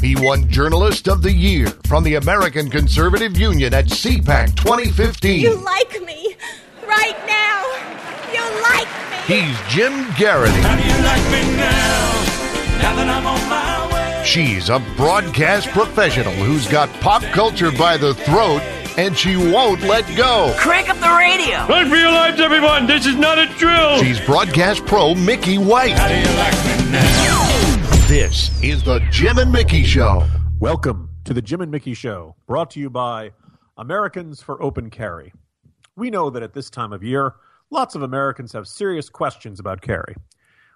He won Journalist of the Year from the American Conservative Union at CPAC 2015. You like me right now. You like me. He's Jim Geraghty. How do you like me now? Now that I'm on my way. She's a broadcast professional who's got pop culture by the throat and she won't let go. Crank up the radio. Let's realize, everyone, this is not a drill. She's broadcast pro Mickey White. How do you like me now? This is the Jim and Mickey Show. Welcome to the Jim and Mickey Show, brought to you by Americans for Open Carry. We know that at this time of year, lots of Americans have serious questions about carry.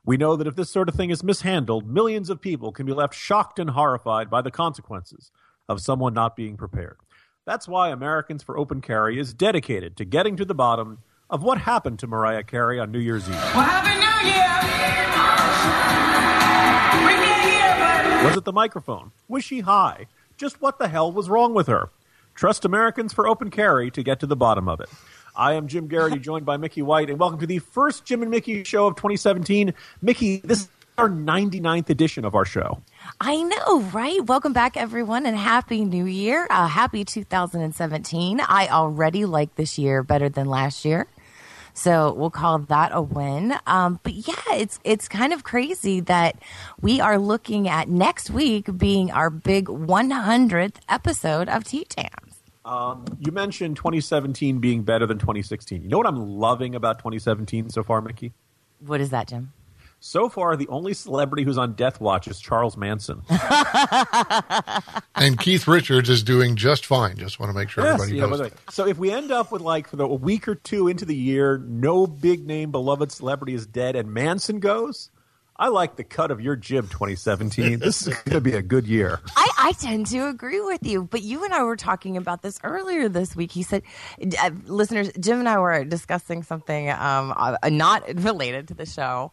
We know that if this sort of thing is mishandled, millions of people can be left shocked and horrified by the consequences of someone not being prepared. That's why Americans for Open Carry is dedicated to getting to the bottom of what happened to Mariah Carey on New Year's Eve. Well, Happy New Was it the microphone? Was she high? Just what the hell was wrong with her? Trust Americans for Open Carry to get to the bottom of it. I am Jim Geraghty, joined by Mickey White, and welcome to the first Jim and Mickey show of 2017. Mickey, this is our 99th edition of our show. I know, right? Welcome back, everyone, and happy New Year. Uh, happy 2017. I already like this year better than last year. So we'll call that a win. Um, but yeah, it's it's kind of crazy that we are looking at next week being our big 100th episode of TJAMS. You mentioned 2017 being better than 2016. You know what I'm loving about 2017 so far, Mickey? What is that, Jim? So far, the only celebrity who's on death watch is Charles Manson. And Keith Richards is doing just fine. Just want to make sure Yes, everybody you know, knows. by way. So if we end up with like for the, a week or two into the year, no big name beloved celebrity is dead, and Manson goes. I like the cut of your jib 2017. this is going to be a good year. I, I tend to agree with you, but you and I were talking about this earlier this week. He said, uh, listeners, Jim and I were discussing something um, uh, not related to the show,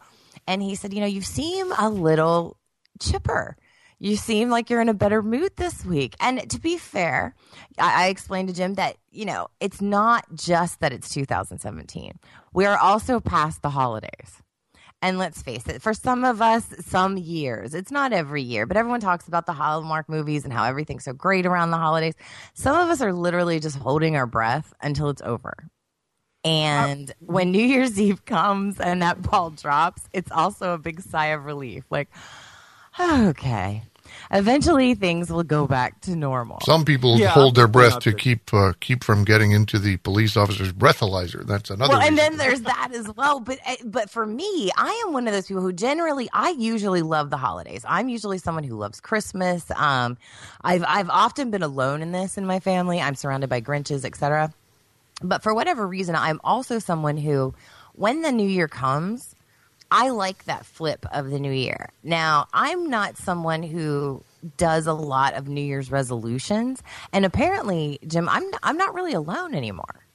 and he said, you know, you seem a little chipper. You seem like you're in a better mood this week. And to be fair, I, I explained to Jim that, you know, it's not just that it's 2017. We are also past the holidays. And let's face it, for some of us, some years, it's not every year, but everyone talks about the Hallmark movies and how everything's so great around the holidays. Some of us are literally just holding our breath until it's over. And when New Year's Eve comes and that ball drops, it's also a big sigh of relief. Like, okay. Eventually things will go back to normal. Some people Yeah, hold their breath to keep uh, keep from getting into the police officer's breathalyzer. That's another. well, and then there's that as well. But eh, but for me, I am one of those people who generally I usually love the holidays. I'm usually someone who loves Christmas. Um, I've I've often been alone in this in my family. I'm surrounded by Grinches, etc. But for whatever reason, I'm also someone who, when the new year comes, I like that flip of the new year. Now, I'm not someone who does a lot of New Year's resolutions, and apparently, Jim, I'm I'm not really alone anymore.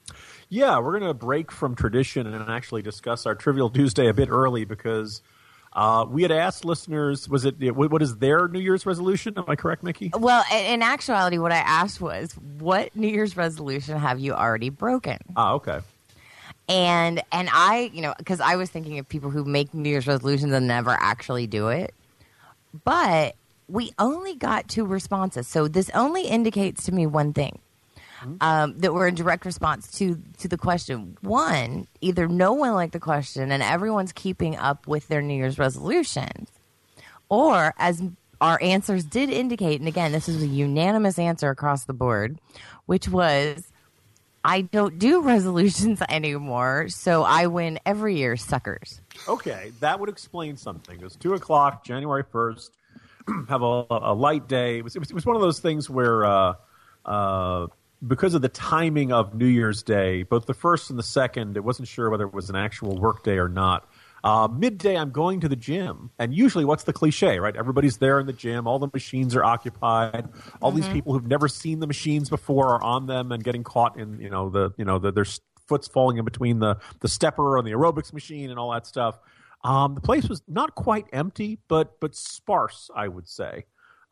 Yeah, we're going to break from tradition and actually discuss our Trivial Tuesday a bit early because uh, we had asked listeners, was it what is their New Year's resolution? Am I correct, Mickey? Well, in, in actuality, what I asked was, what New Year's resolution have you already broken? Ah, okay. And and I, you know, because I was thinking of people who make New Year's resolutions and never actually do it. But we only got two responses, so this only indicates to me one thing: um, that we're in direct response to to the question. One, either no one liked the question and everyone's keeping up with their New Year's resolutions, or as our answers did indicate, and again, this is a unanimous answer across the board, which was I don't do resolutions anymore, so I win every year, suckers. Okay, that would explain something. It was two o'clock, January first. have a, a light day. It was, it was, it was one of those things where, uh, uh, because of the timing of New Year's Day, both the first and the second, it wasn't sure whether it was an actual work day or not. Uh, midday, I'm going to the gym, and usually, what's the cliche, right? Everybody's there in the gym. All the machines are occupied. All these people who've never seen the machines before are on them and getting caught in, you know, the, you know, the, their foot's falling in between the the stepper and the aerobics machine and all that stuff. Um, the place was not quite empty, but but sparse, I would say.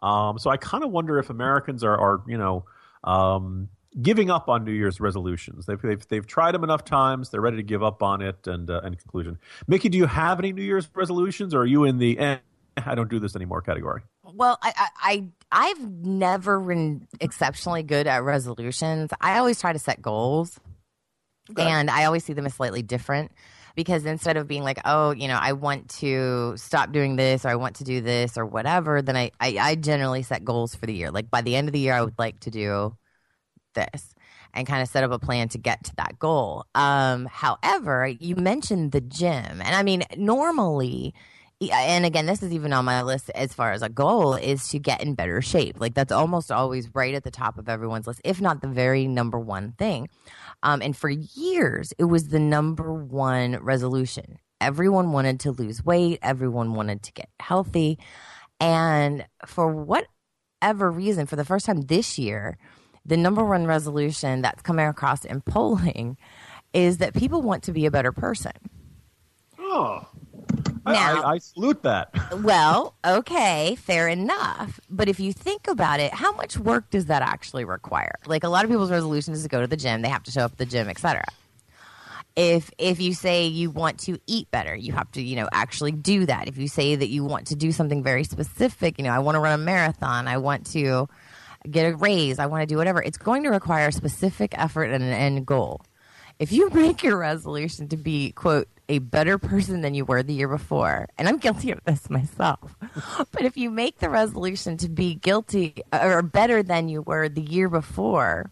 Um, so I kind of wonder if Americans are, are you know, um, giving up on New Year's resolutions. They've, they've they've tried them enough times. They're ready to give up on it. And uh, in conclusion, Mickey, do you have any New Year's resolutions, or are you in the eh, I don't do this anymore category? Well, I, I, I I've never been exceptionally good at resolutions. I always try to set goals, and I always see them as slightly different. Because instead of being like, oh, you know, I want to stop doing this or I want to do this or whatever, then I, I, I generally set goals for the year. Like by the end of the year, I would like to do this and kind of set up a plan to get to that goal. Um, however, you mentioned the gym, and I mean, normally, and again, this is even on my list as far as a goal is to get in better shape. Like that's almost always right at the top of everyone's list, if not the very number one thing. Um, and for years, it was the number one resolution. Everyone wanted to lose weight. Everyone wanted to get healthy. And for whatever reason, for the first time this year, the number one resolution that's coming across in polling is that people want to be a better person. Oh, I- Now- I, I salute that. Well, okay, fair enough. But if you think about it, how much work does that actually require? Like a lot of people's resolution is to go to the gym, they have to show up at the gym, etc. If if you say you want to eat better, you have to, you know, actually do that. If you say that you want to do something very specific, you know, I want to run a marathon, I want to get a raise, I want to do whatever, it's going to require specific effort and an end goal. If you make your resolution to be, quote, a better person than you were the year before, and I'm guilty of this myself, but if you make the resolution to be guilty uh, or better than you were the year before,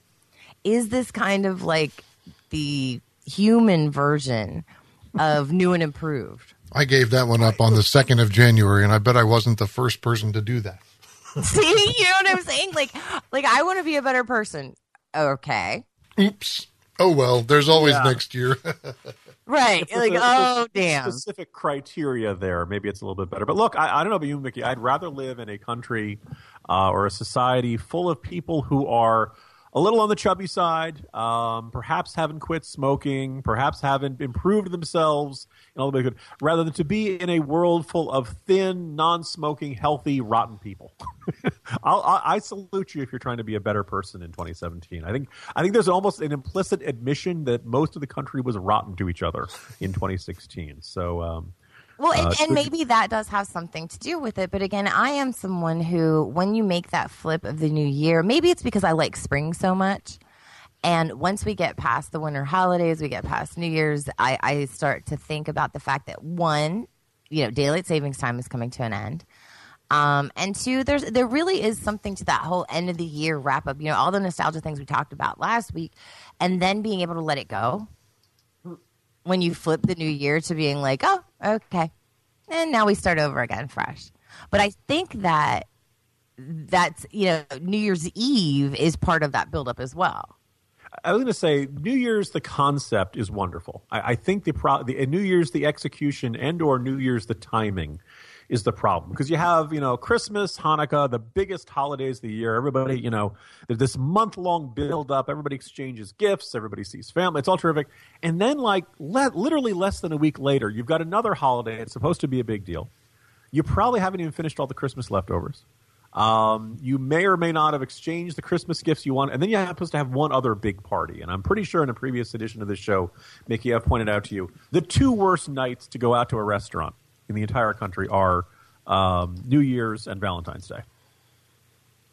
is this kind of like the human version of new and improved? I gave that one up on the 2nd of January, and I bet I wasn't the first person to do that. See, you know what I'm saying? Like, like I want to be a better person. Okay, Oops. Oh, well, there's always Yeah. next year. right? If Like, a- oh damn. Specific criteria there. Maybe it's a little bit better. But look, I, I don't know about you, Mickey. I'd rather live in a country uh, or a society full of people who are a little on the chubby side, um, perhaps haven't quit smoking, perhaps haven't improved themselves in a little bit good, rather than to be in a world full of thin, non-smoking, healthy, rotten people. I'll, I, I salute you if you're trying to be a better person in 2017. I think I think there's almost an implicit admission that most of the country was rotten to each other in 2016. So. Um, Well, and, Uh, and maybe that does have something to do with it. But again, I am someone who, when you make that flip of the new year, maybe it's because I like spring so much. And once we get past the winter holidays, we get past New Year's, I, I start to think about the fact that one, you know, daylight savings time is coming to an end. Um, and two, there's there really is something to that whole end of the year wrap up. You know, all the nostalgia things we talked about last week, and then being able to let it go when you flip the new year to being like, oh, okay, and now we start over again fresh. But I think that that's you know New Year's Eve is part of that buildup as well. I was going to say New Year's the concept is wonderful. I, I think the, pro- the uh, New Year's the execution and or New Year's the timing is the problem because you have you know Christmas, Hanukkah, the biggest holidays of the year. Everybody you know this month long build up. Everybody exchanges gifts. Everybody sees family. It's all terrific. And then like le- literally less than a week later, you've got another holiday. It's supposed to be a big deal. You probably haven't even finished all the Christmas leftovers. Um, you may or may not have exchanged the Christmas gifts you want, and then you're supposed to have one other big party. And I'm pretty sure in a previous edition of this show, Mickey, I've pointed out to you the two worst nights to go out to a restaurant in the entire country are um, New Year's and Valentine's Day.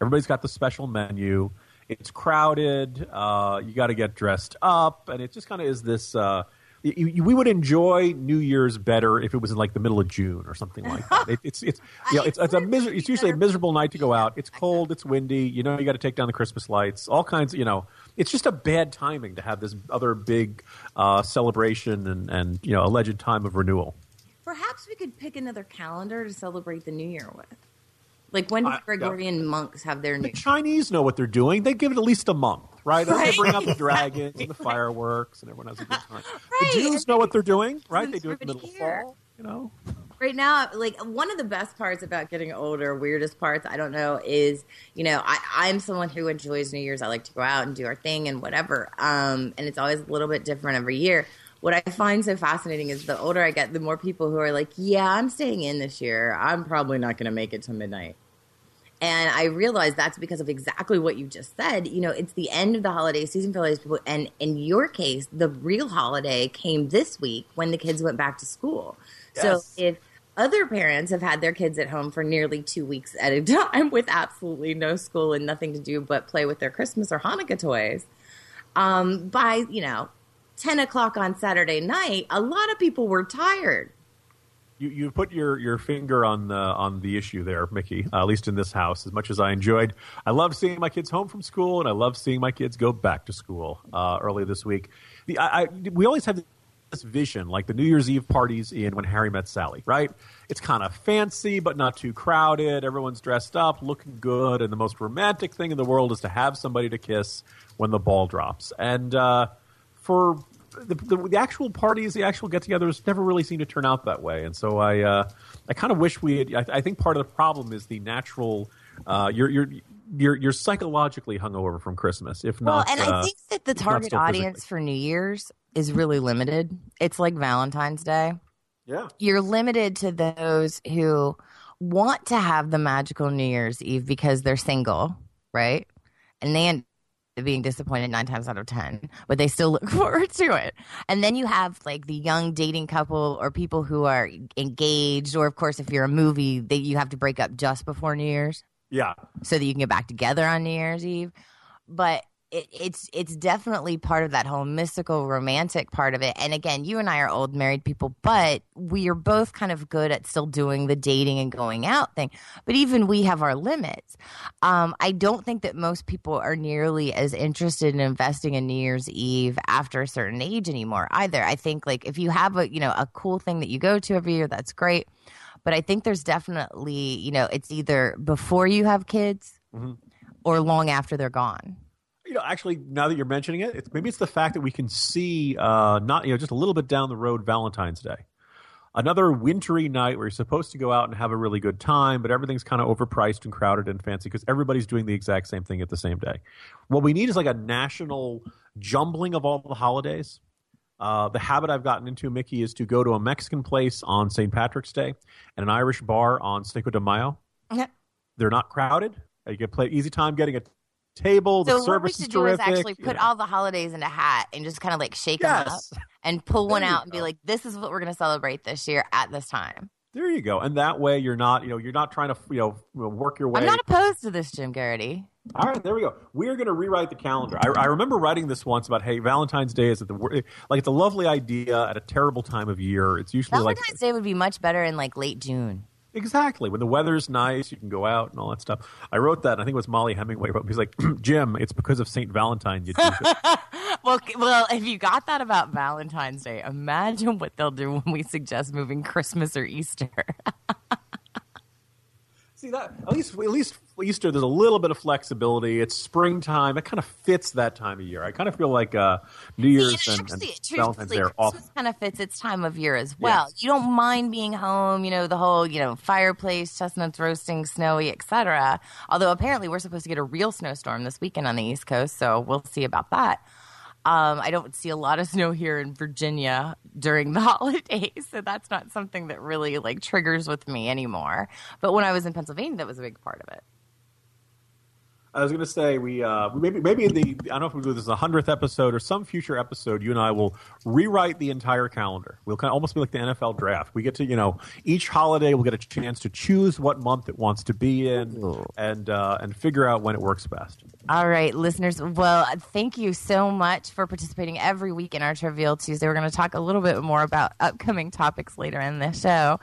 Everybody's got the special menu. It's crowded. Uh, you got to get dressed up, and it just kind of is this. Uh, you, you, we would enjoy New Year's better if it was in like the middle of June or something like that. It, it's it's you know, it's it's a miser- it's usually a miserable night to go out. It's cold. It's windy. You know, you got to take down the Christmas lights. All kinds. You know, it's just a bad timing to have this other big uh, celebration and and you know alleged time of renewal. Perhaps we could pick another calendar to celebrate the New Year with. Like when do I- yeah. Gregorian monks have their New The Chinese know what they're doing. They give it at least a month, right? They bring out the dragons and the fireworks, and everyone has a good time. Right. The Jews know what they're doing, right? They do it in the middle of fall. You know, right now like one of the best parts about getting older weirdest parts i don't know is you know I, i'm someone who enjoys new year's i like to go out and do our thing and whatever um, and it's always a little bit different every year what i find so fascinating is the older i get the more people who are like yeah i'm staying in this year i'm probably not going to make it to midnight and I realize that's because of exactly what you just said. You know, it's the end of the holiday season for these people. And in your case, the real holiday came this week when the kids went back to school. Yes. So if Other parents have had their kids at home for nearly two weeks at a time with absolutely no school and nothing to do but play with their Christmas or Hanukkah toys. Um, by, you know, 10 o'clock on Saturday night, a lot of people were tired. You, you put your, your finger on the on the issue there, Mickey. Uh, at least in this house, as much as I enjoyed, I love seeing my kids home from school, and I love seeing my kids go back to school uh, early this week. The I, I, we always have this vision, like the New Year's Eve parties in When Harry Met Sally, right? It's kind of fancy, but not too crowded. Everyone's dressed up, looking good, and the most romantic thing in the world is to have somebody to kiss when the ball drops. And uh, for the, the, the actual parties, the actual get-togethers, never really seem to turn out that way. And so I, uh, I kind of wish we. Had, I, I think part of the problem is the natural. Uh, you're you're you're you're psychologically hungover from Christmas, if Well, not. Well, and uh, I think that the target audience for New Year's is really limited. It's like Valentine's Day. Yeah. You're limited to those who want to have the magical New Year's Eve because they're single, right? And they end up being disappointed nine times out of ten, but they still look forward to it. And then you have like the young dating couple or people who are engaged, or of course, if you're a movie, that you have to break up just before New Year's Yeah. so that you can get back together on New Year's Eve. But it, it's it's definitely part of that whole mystical romantic part of it. And again, you and I are old married people, but we are both kind of good at still doing the dating and going out thing. But even we have our limits. Um, I don't think that most people are nearly as interested in investing in New Year's Eve after a certain age anymore either. I think like if you have a you know a cool thing that you go to every year, that's great. But I think there's definitely you know it's either before you have kids or long after they're gone. You know, actually, now that you're mentioning it, it's, maybe it's the fact that we can see uh, not you know just a little bit down the road Valentine's Day, another wintry night where you're supposed to go out and have a really good time, but everything's kind of overpriced and crowded and fancy because everybody's doing the exact same thing at the same day. What we need is like a national jumbling of all the holidays. Uh, the habit I've gotten into, Mickey, is to go to a Mexican place on St. Patrick's Day and an Irish bar on Cinco de Mayo. They're not crowded. You can play easy time getting a table. The So what we service should is do is actually put know. all the holidays in a hat and just kind of like shake them up and pull one There out and be like, "This is what we're going to celebrate this year at this time." There you go. And that way, you're not, you know, you're not trying to, you know, work your way. I'm not opposed to this, Jim Geraghty. All right, there we go. We are going to rewrite the calendar. I, I remember writing this once about, hey, Valentine's Day is at the like it's a lovely idea at a terrible time of year. It's usually like Valentine's Day would be much better in like late June. Exactly when the weather's nice, you can go out and all that stuff. I wrote that. I think it was Mollie Hemingway wrote. He's like, Jim, it's because of Saint Valentine you. Well, well, if you got that about Valentine's Day, imagine what they'll do when we suggest moving Christmas or Easter. See that at least at least Easter there's a little bit of flexibility. It's springtime. It kind of fits that time of year. I kind of feel like uh, New Year's and, and Actually, Valentine's Day truthfully, off. Christmas kind of fits its time of year as well. Yes. You don't mind being home, you know, the whole, you know, fireplace, chestnuts roasting, snowy, etc. Although apparently we're supposed to get a real snowstorm this weekend on the East Coast, so we'll see about that. Um, I don't see a lot of snow here in Virginia during the holidays, so that's not something that really like triggers with me anymore. But when I was in Pennsylvania, that was a big part of it. I was going to say we uh, maybe maybe in the I don't know if we'll do this a hundredth episode or some future episode. You and I will rewrite the entire calendar. We'll kind of almost be like the NFL draft. We get to you know each holiday we'll get a chance to choose what month it wants to be in and uh, and figure out when it works best. All right, listeners. Well, thank you so much for participating every week in our Trivial Tuesday. We're going to talk a little bit more about upcoming topics later in the show.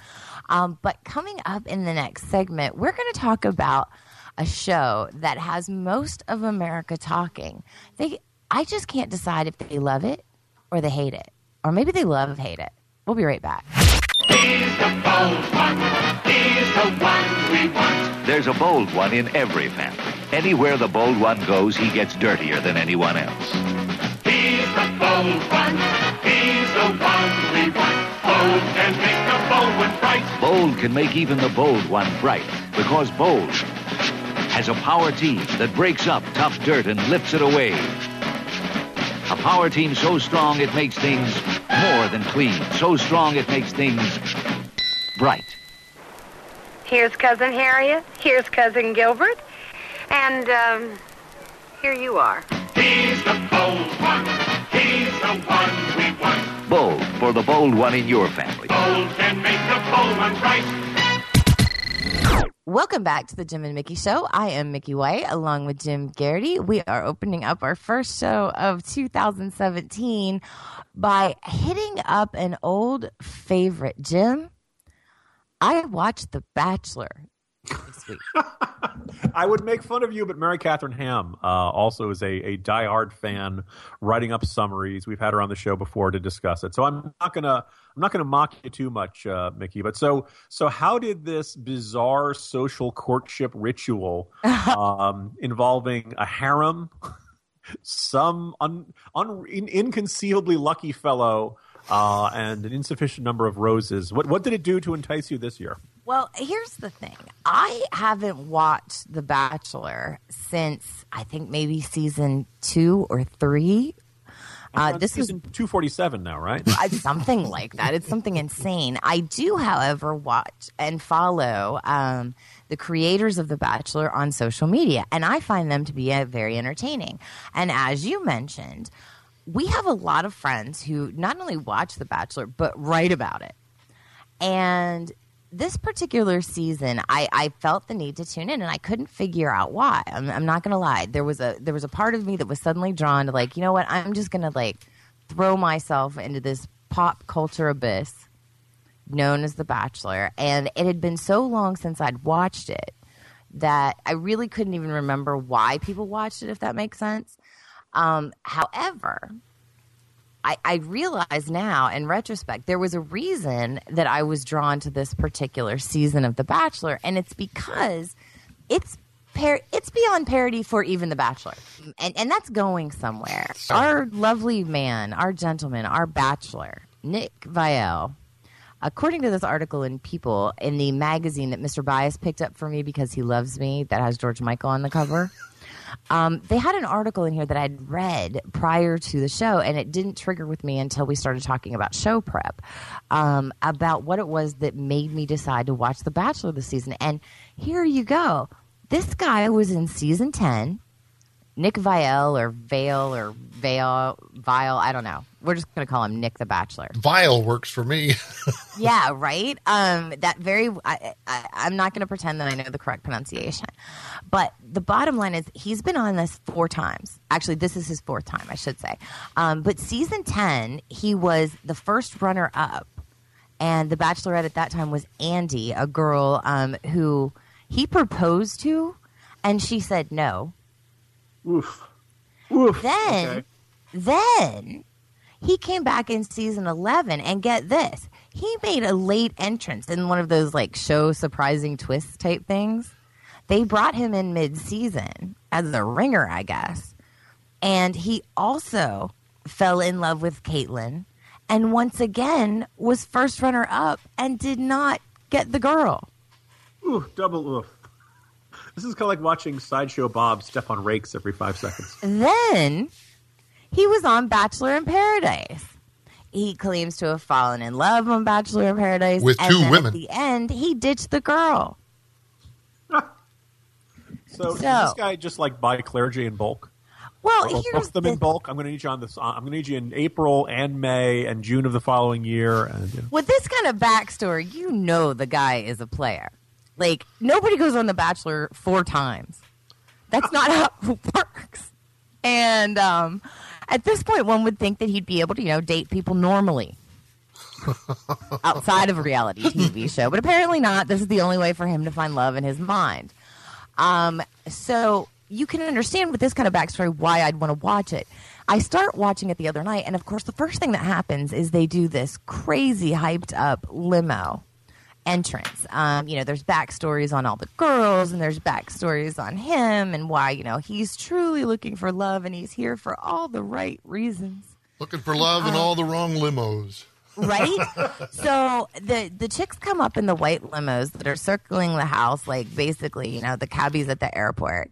Um, but coming up in the next segment, we're going to talk about a show that has most of America talking. They, I just can't decide if they love it or they hate it, or maybe they love hate it. We'll be right back. There's a bold one in every family. Anywhere the bold one goes, he gets dirtier than anyone else. He's the bold one. He's the one we want. Bold can make the bold one bright. Bold can make even the bold one bright because Bold has a power team that breaks up tough dirt and lifts it away. A power team so strong it makes things more than clean. So strong it makes things bright. Here's Cousin Harriet. Here's Cousin Gilbert. And, um, here you are. He's the bold one. He's the one we want. Bold for the bold one in your family. Bold can make the bold one bright. Welcome back to the Jim and Mickey Show. I am Mickey White along with Jim Geraghty. We are opening up our first show of 2017 by hitting up an old favorite. Jim, I watched The Bachelor this week. I would make fun of you, but Mary Catherine Ham uh, also is a, a diehard fan, writing up summaries. We've had her on the show before to discuss it, so I'm not gonna I'm not gonna mock you too much, uh, Mickey. But so so how did this bizarre social courtship ritual um, involving a harem, some un, un, in, inconceivably lucky fellow, uh, and an insufficient number of roses? What what did it do to entice you this year? Well, here's the thing. I haven't watched The Bachelor since I think maybe season two or three. Uh, this is 247 now, right? something like that. It's something insane. I do, however, watch and follow um, the creators of The Bachelor on social media, and I find them to be uh, very entertaining. And as you mentioned, we have a lot of friends who not only watch The Bachelor but write about it. And this particular season, I, I felt the need to tune in, and I couldn't figure out why. I'm, I'm not gonna lie. There was a there was a part of me that was suddenly drawn to like, you know what? I'm just gonna like throw myself into this pop culture abyss known as The Bachelor, and it had been so long since I'd watched it that I really couldn't even remember why people watched it, if that makes sense. Um, however, I, I realize now in retrospect there was a reason that I was drawn to this particular season of The Bachelor, and it's because it's par- it's beyond parody for even The Bachelor, and and that's going somewhere. Our lovely man, our gentleman, our Bachelor, Nick Viall. According to this article in People, in the magazine that Mr. Bias picked up for me because he loves me, that has George Michael on the cover. Um, they had an article in here that I'd read prior to the show, and it didn't trigger with me until we started talking about show prep um, about what it was that made me decide to watch The Bachelor this season. And here you go. This guy was in season 10. Nick Viall or Vale or Vale, Vile, I don't know. We're just going to call him Nick the Bachelor. Vile works for me. yeah, right. Um, that very. I, I, I'm not going to pretend that I know the correct pronunciation, but the bottom line is he's been on this four times. Actually, this is his fourth time, I should say. Um, but season ten, he was the first runner up, and the Bachelorette at that time was Andi, a girl um, who he proposed to, and she said no. Oof. Oof. Then, Okay. then he came back in season 11 and get this. He made a late entrance in one of those like show surprising twists type things. They brought him in mid season as a ringer, I guess. And he also fell in love with Kaitlyn and once again was first runner up and did not get the girl. Ooh, double oof. This is kind of like watching Sideshow Bob step on rakes every five seconds. Then he was on Bachelor in Paradise. He claims to have fallen in love on Bachelor in Paradise. With and two then women. At the end, he ditched the girl. So, does So- this guy just like buy clergy in bulk? Well, Or here's them the, in bulk. I'm going to need you on this. I'm going to need you in April and May and June of the following year. And you know. with this kind of backstory, you know the guy is a player. Like nobody goes on The Bachelor four times. That's not how it works. And um, at this point, one would think that he'd be able to, you know, date people normally outside of a reality TV show, but apparently not. This is the only way for him to find love in his mind. Um, so you can understand with this kind of backstory why I'd want to watch it. I start watching it the other night, and of course, the first thing that happens is they do this crazy hyped up limo entrance. Um, you know, there's backstories on all the girls, and there's backstories on him, and why you know he's truly looking for love, and he's here for all the right reasons Looking for love in all the wrong limos. right? so the the chicks come up in the white limos that are circling the house, like basically, you know, the cabbies at the airport.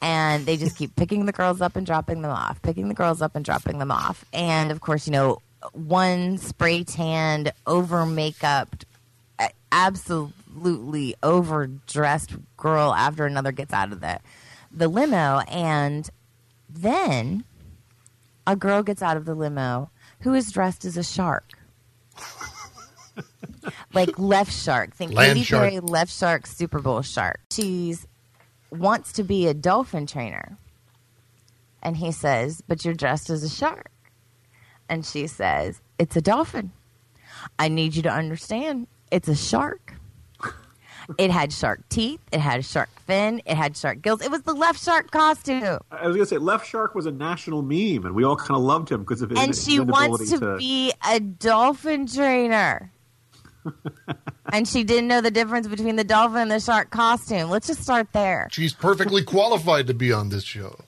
And they just keep picking the girls up and dropping them off, picking the girls up and dropping them off. And of course, you know, one spray tanned, over makeup, absolutely overdressed girl after another gets out of the the limo and then a girl gets out of the limo who is dressed as a shark. like left shark. Think Land Katy shark. Perry, left shark, Super Bowl shark. She's wants to be a dolphin trainer. And he says, But you're dressed as a shark. And she says, It's a dolphin. I need you to understand it's a shark. It had shark teeth, it had a shark fin, it had shark gills. It was the left shark costume. I was going to say, Left Shark was a national meme, and we all kind of loved him because of his and she wants inability to be a dolphin trainer. and she didn't know the difference between the dolphin and the shark costume. Let's just start there. She's perfectly qualified to be on this show.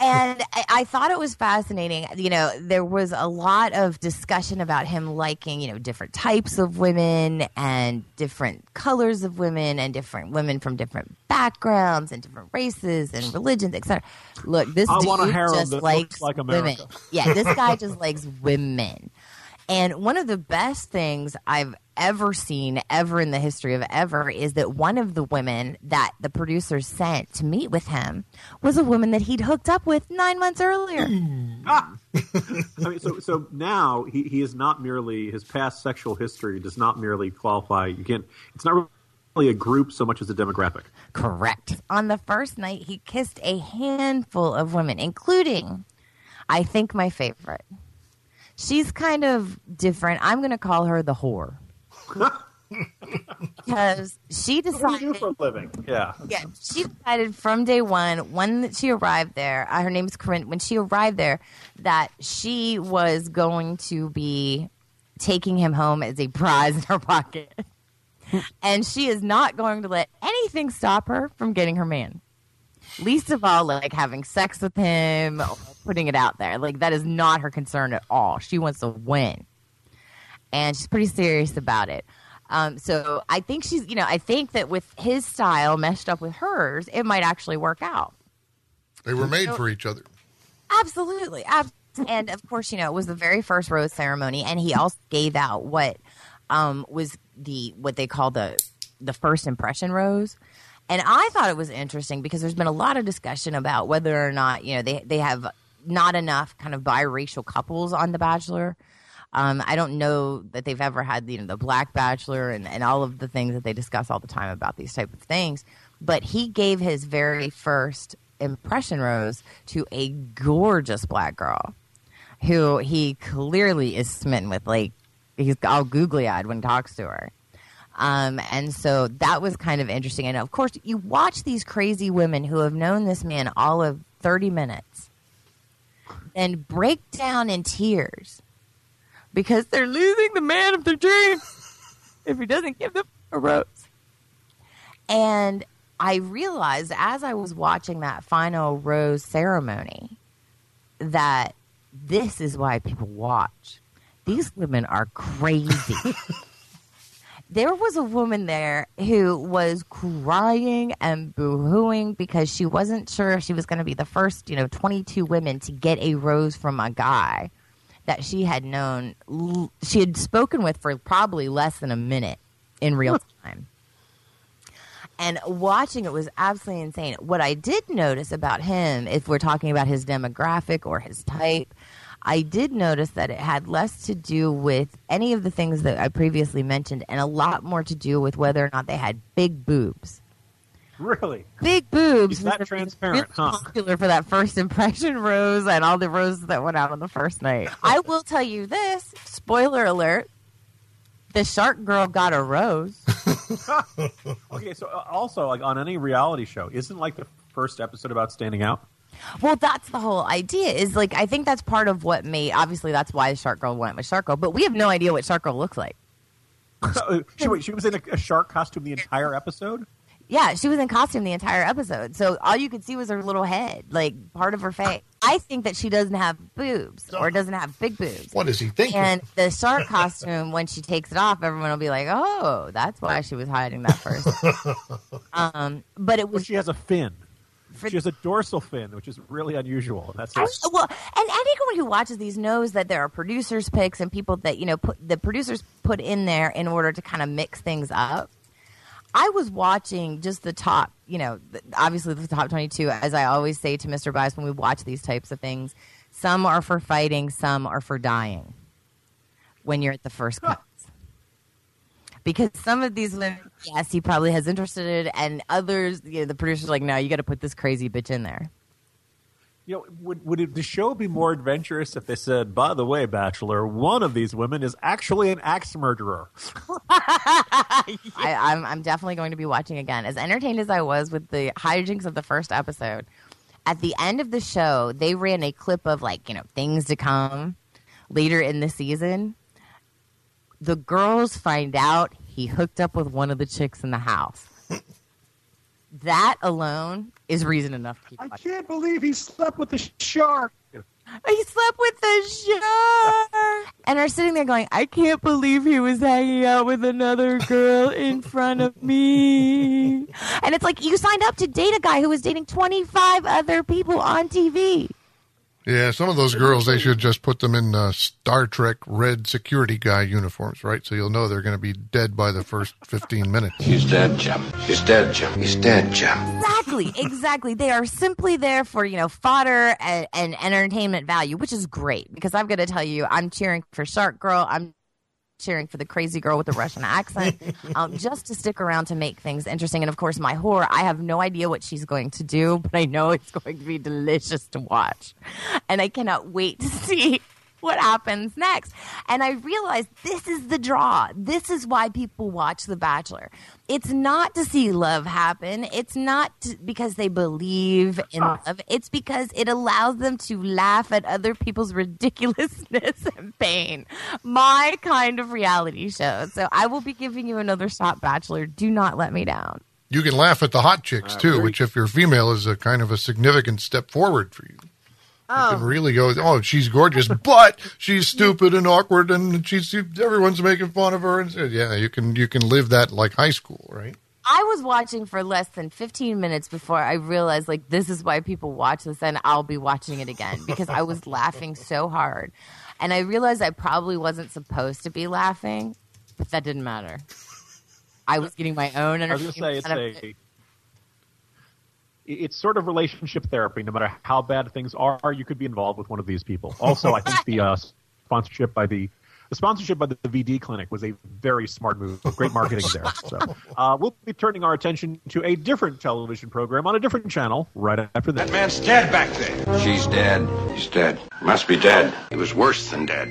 And I, I thought it was fascinating. You know, there was a lot of discussion about him liking, you know, different types of women and different colors of women and different women from different backgrounds and different races and religions, etc. Look, this I dude just likes looks like women. Yeah, this guy just likes women. And one of the best things I've ever seen ever in the history of ever is that one of the women that the producers sent to meet with him was a woman that he'd hooked up with nine months earlier. Ah! I mean, so so now he, he is not merely his past sexual history does not merely qualify. You can't. It's not really a group so much as a demographic. Correct. On the first night, he kissed a handful of women, including, I think, my favorite. She's kind of different. I'm going to call her the whore. because she What do you do decided for a living? Yeah. yeah, she decided from day one, when she arrived there, uh, her name's Corinne, when she arrived there, that she was going to be taking him home as a prize in her pocket. and she is not going to let anything stop her from getting her man. Least of all, like having sex with him, or putting it out there. Like, that is not her concern at all. She wants to win. And she's pretty serious about it. Um, so I think she's, you know, I think that with his style meshed up with hers, it might actually work out. They were made for each other. Absolutely. Ab- and of course, you know, it was the very first rose ceremony, and he also gave out what um, was the what they call the the first impression rose. And I thought it was interesting because there's been a lot of discussion about whether or not you know they they have not enough kind of biracial couples on The Bachelor. Um, I don't know that they've ever had you know the Black Bachelor and, and all of the things that they discuss all the time about these type of things. But he gave his very first impression rose to a gorgeous black girl who he clearly is smitten with. Like he's all googly eyed when he talks to her. Um, and so that was kind of interesting. And of course, you watch these crazy women who have known this man all of 30 minutes and break down in tears because they're losing the man of their dreams if he doesn't give them a rose. And I realized as I was watching that final rose ceremony that this is why people watch. These women are crazy. there was a woman there who was crying and boo-hooing because she wasn't sure if she was going to be the first, you know, 22 women to get a rose from a guy that she had known, she had spoken with for probably less than a minute in real time. And watching it was absolutely insane. What I did notice about him, if we're talking about his demographic or his type, I did notice that it had less to do with any of the things that I previously mentioned and a lot more to do with whether or not they had big boobs. Really? Big boobs. He's that transparent, really huh? Popular for that first impression rose and all the roses that went out on the first night. I will tell you this. Spoiler alert. The shark girl got a rose. Okay, so uh, also like on any reality show, isn't like the first episode about standing out? Well, that's the whole idea. Is like I think that's part of what made. Obviously, that's why the Shark Girl went with Shark Girl. But we have no idea what Shark Girl looks like. she, wait, she was in a, a shark costume the entire episode. Yeah, she was in costume the entire episode, so all you could see was her little head, like part of her face. I think that she doesn't have boobs or doesn't have big boobs. What is he thinking? And the shark costume, when she takes it off, everyone will be like, "Oh, that's why she was hiding that first. um, but it Well, was she has a fin. For- she has a dorsal fin, which is really unusual. That's I, well, and anyone who watches these knows that there are producers' picks and people that you know put the producers put in there in order to kind of mix things up. I was watching just the top, you know, obviously the top twenty-two. As I always say to Mr. Bias when we watch these types of things, some are for fighting, some are for dying. when you're at the first cuts. Because some of these women, yes, he probably has interested, and others, you know, the producer's like, no, you got to put this crazy bitch in there. You know, would would it, the show be more adventurous if they said, "By the way, Bachelor, one of these women is actually an axe murderer"? I, I'm, I'm definitely going to be watching again. As entertained as I was with the hijinks of the first episode, at the end of the show, they ran a clip of like, you know, things to come later in the season. The girls find out he hooked up with one of the chicks in the house. that alone is reason enough to keep I watching. can't believe he slept with the shark. He slept with the shark. And are sitting there going, I can't believe he was hanging out with another girl in front of me. And it's like, you signed up to date a guy who was dating 25 other people on TV. Yeah, some of those girls, they should just put them in uh, Star Trek red security guy uniforms, right? So you'll know they're going to be dead by the first 15 minutes. He's dead, Jim. He's dead, Jim. He's dead, Jim. Exactly, exactly. They are simply there for, you know, fodder and, and entertainment value, which is great because I've got to tell you, I'm cheering for Shark Girl. I'm cheering for the crazy girl with the Russian accent, um, just to stick around to make things interesting. And of course, my whore, I have no idea what she's going to do, but I know it's going to be delicious to watch. And I cannot wait to see what happens next. And I realized this is the draw. This is why people watch The Bachelor. It's not to see love happen. It's not to, because they believe in love. It's because it allows them to laugh at other people's ridiculousness and pain. My kind of reality show. So I will be giving you another shot, Bachelor. Do not let me down. You can laugh at the hot chicks, too, which, if you're female, is a kind of a significant step forward for you. You oh. can really go, oh, she's gorgeous, but she's stupid and awkward, and she's everyone's making fun of her. And yeah, you can you can live that like high school, right? I was watching for less than 15 minutes before I realized, like, this is why people watch this, and I'll be watching it again because I was laughing so hard. And I realized I probably wasn't supposed to be laughing, but that didn't matter. I was getting my own I was going to say it's out it. a it's sort of relationship therapy. No matter how bad things are, you could be involved with one of these people. Also, I think the uh, sponsorship by the the sponsorship by the VD clinic was a very smart move. Great marketing there. So uh, we'll be turning our attention to a different television program on a different channel right after this. That man's dead back there. She's dead. He's dead. Must be dead. He was worse than dead.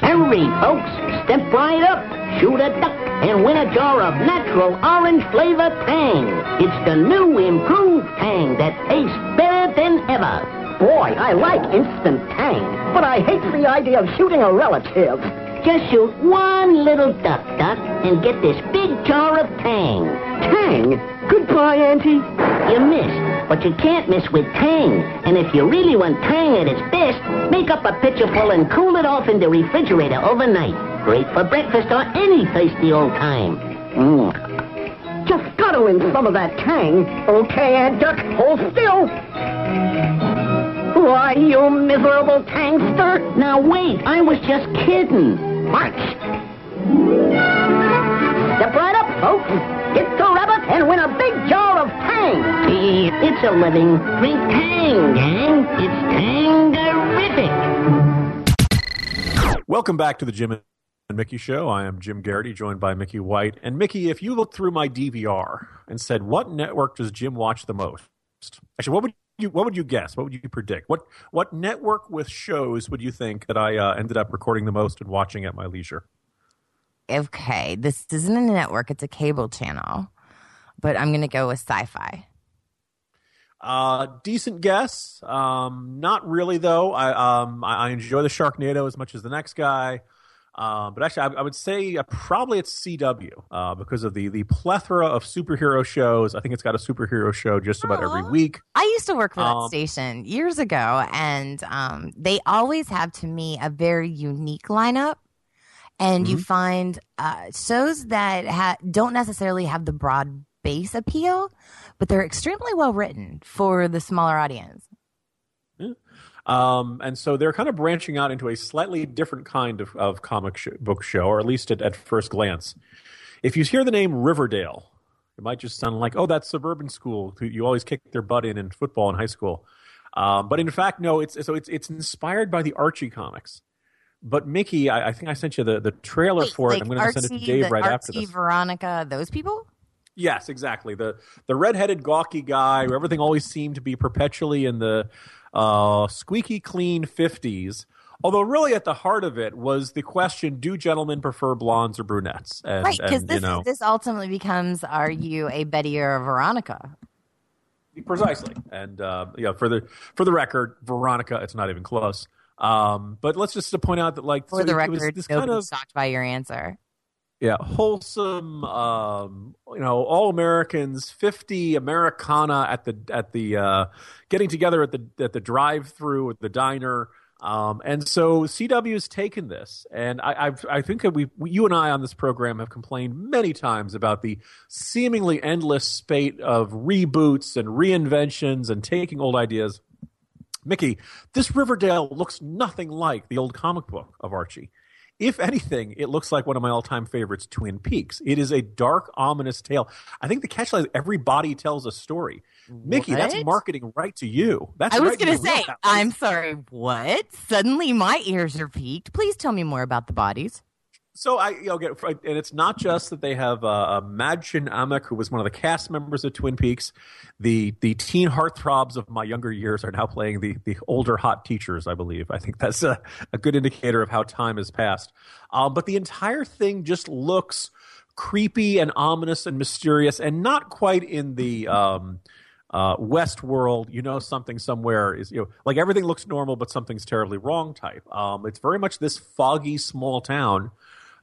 Hurry, folks. Step right up, shoot a duck, and win a jar of natural orange flavor Tang. It's the new improved Tang that tastes better than ever. Boy, I like instant Tang, but I hate the idea of shooting a relative. Just shoot one little duck, duck, and get this big jar of Tang. Tang? Goodbye, Auntie. You missed, but you can't miss with Tang. And if you really want Tang at its best, make up a pitcher full and cool it off in the refrigerator overnight. Great for breakfast or any thirsty old time. Mm. Just guzzle in some of that Tang. Okay, Aunt Duck, hold still. Why, you miserable tangster. Now wait, I was just kidding. March. Step right up, folks. Get the rabbit and win a big jar of Tang. It's a living. Drink Tang, gang. It's Tangerific. Welcome back to the Jim and Mickey Show. I am Jim Geraghty, joined by Mickey White. And Mickey, if you looked through my DVR and said, "What network does Jim watch the most?" Actually, what would you what would you guess? What would you predict? What what network with shows would you think that I uh, ended up recording the most and watching at my leisure? Okay, this isn't a network, it's a cable channel, but I'm going to go with sci fi. Uh, decent guess. Um, not really though. I um I, I enjoy the Sharknado as much as the next guy. Um, but actually, I, I would say uh, probably it's CW uh, because of the the plethora of superhero shows. I think it's got a superhero show just about every week. I used to work for that Um, station years ago, and um, they always have to me a very unique lineup. And you Mhm. find uh, shows that ha- don't necessarily have the broad base appeal, but they're extremely well written for the smaller audience. Um, and so they're kind of branching out into a slightly different kind of, of comic sh- book show, or at least at, at first glance. If you hear the name Riverdale, it might just sound like, oh, that's suburban school. You always kick their butt in in football in high school. Um, but in fact, no. It's so it's it's inspired by the Archie comics. But Mickey, I, I think I sent you the, the trailer Wait, for it. like I'm going to send it to Dave right after Archie, this. Veronica, those people. Yes, exactly. The the redheaded gawky guy who everything always seemed to be perpetually in the uh, squeaky clean fifties. Although really at the heart of it was the question: Do gentlemen prefer blondes or brunettes? And, right, because this you know, this ultimately becomes: Are you a Betty or a Veronica? precisely. And uh, yeah, for the for the record, Veronica, it's not even close. Um, but let's just to point out that like For so the it- it was record, this nobody's kind of shocked by your answer. Yeah wholesome um you know all americans 50 americana at the at the uh getting together at the at the drive through at the diner um and so cw's taken this and i I've, i think that we you and i on this program have complained many times about the seemingly endless spate of reboots and reinventions and taking old ideas Mickey, this Riverdale looks nothing like the old comic book of Archie. If anything, it looks like one of my all-time favorites, Twin Peaks. It is a dark, ominous tale. I think the catchline is everybody tells a story. Mickey, that's marketing right to you. That's I was right going to say. I'm sorry, what? Suddenly my ears are peaked. Please tell me more about the bodies. So I, you know, get, and it's not just that they have uh, Madchen Amick, who was one of the cast members of Twin Peaks. The the teen heartthrobs of my younger years are now playing the the older hot teachers. I believe. I think that's a, a good indicator of how time has passed. Um, but the entire thing just looks creepy and ominous and mysterious, and not quite in the. Um, uh, Westworld, you know, something somewhere is, you know, like everything looks normal, but something's terribly wrong type. Um, it's very much this foggy small town.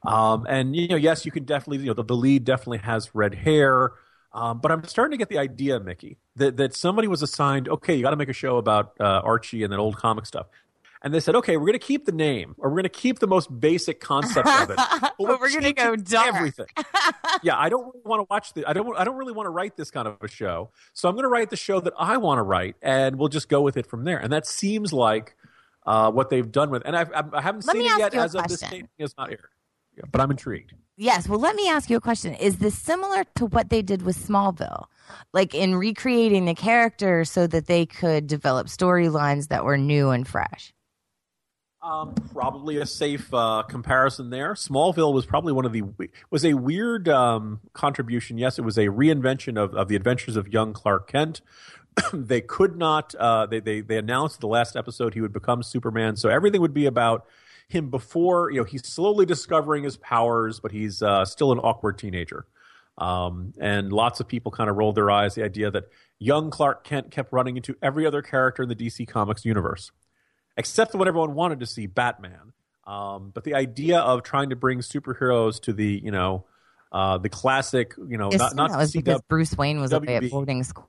Um, and, you know, yes, you can definitely, you know, the, the lead definitely has red hair. Um, but I'm starting to get the idea, Mickey, that, that somebody was assigned, okay, you got to make a show about uh, Archie and that old comic stuff. And they said, okay, we're going to keep the name, or we're going to keep the most basic concept of it, but But we're gonna go dark. everything. yeah, I don't really want to watch the. I don't. I don't really want to write this kind of a show. So I'm going to write the show that I want to write, and we'll just go with it from there. And that seems like uh, what they've done with. And I've, I haven't Let seen it yet as of this question. taping is not aired. Yeah, but I'm intrigued. Yes. Well, let me ask you a question. Is this similar to what they did with Smallville? Like in recreating the characters so that they could develop storylines that were new and fresh? Um, probably a safe uh, comparison there. Smallville was probably one of the was a weird um, contribution. Yes, it was a reinvention of, of the adventures of young Clark Kent. they could not. Uh, they, they they announced the last episode he would become Superman, so everything would be about him before. You know, he's slowly discovering his powers, but he's uh, still an awkward teenager. Um, and lots of people kind of rolled their eyes the idea that young Clark Kent kept running into every other character in the DC Comics universe except for what everyone wanted to see, Batman. Um, but the idea of trying to bring superheroes to the, you know, uh, the classic, you know, not not that was CW because Bruce Wayne was away at boarding school.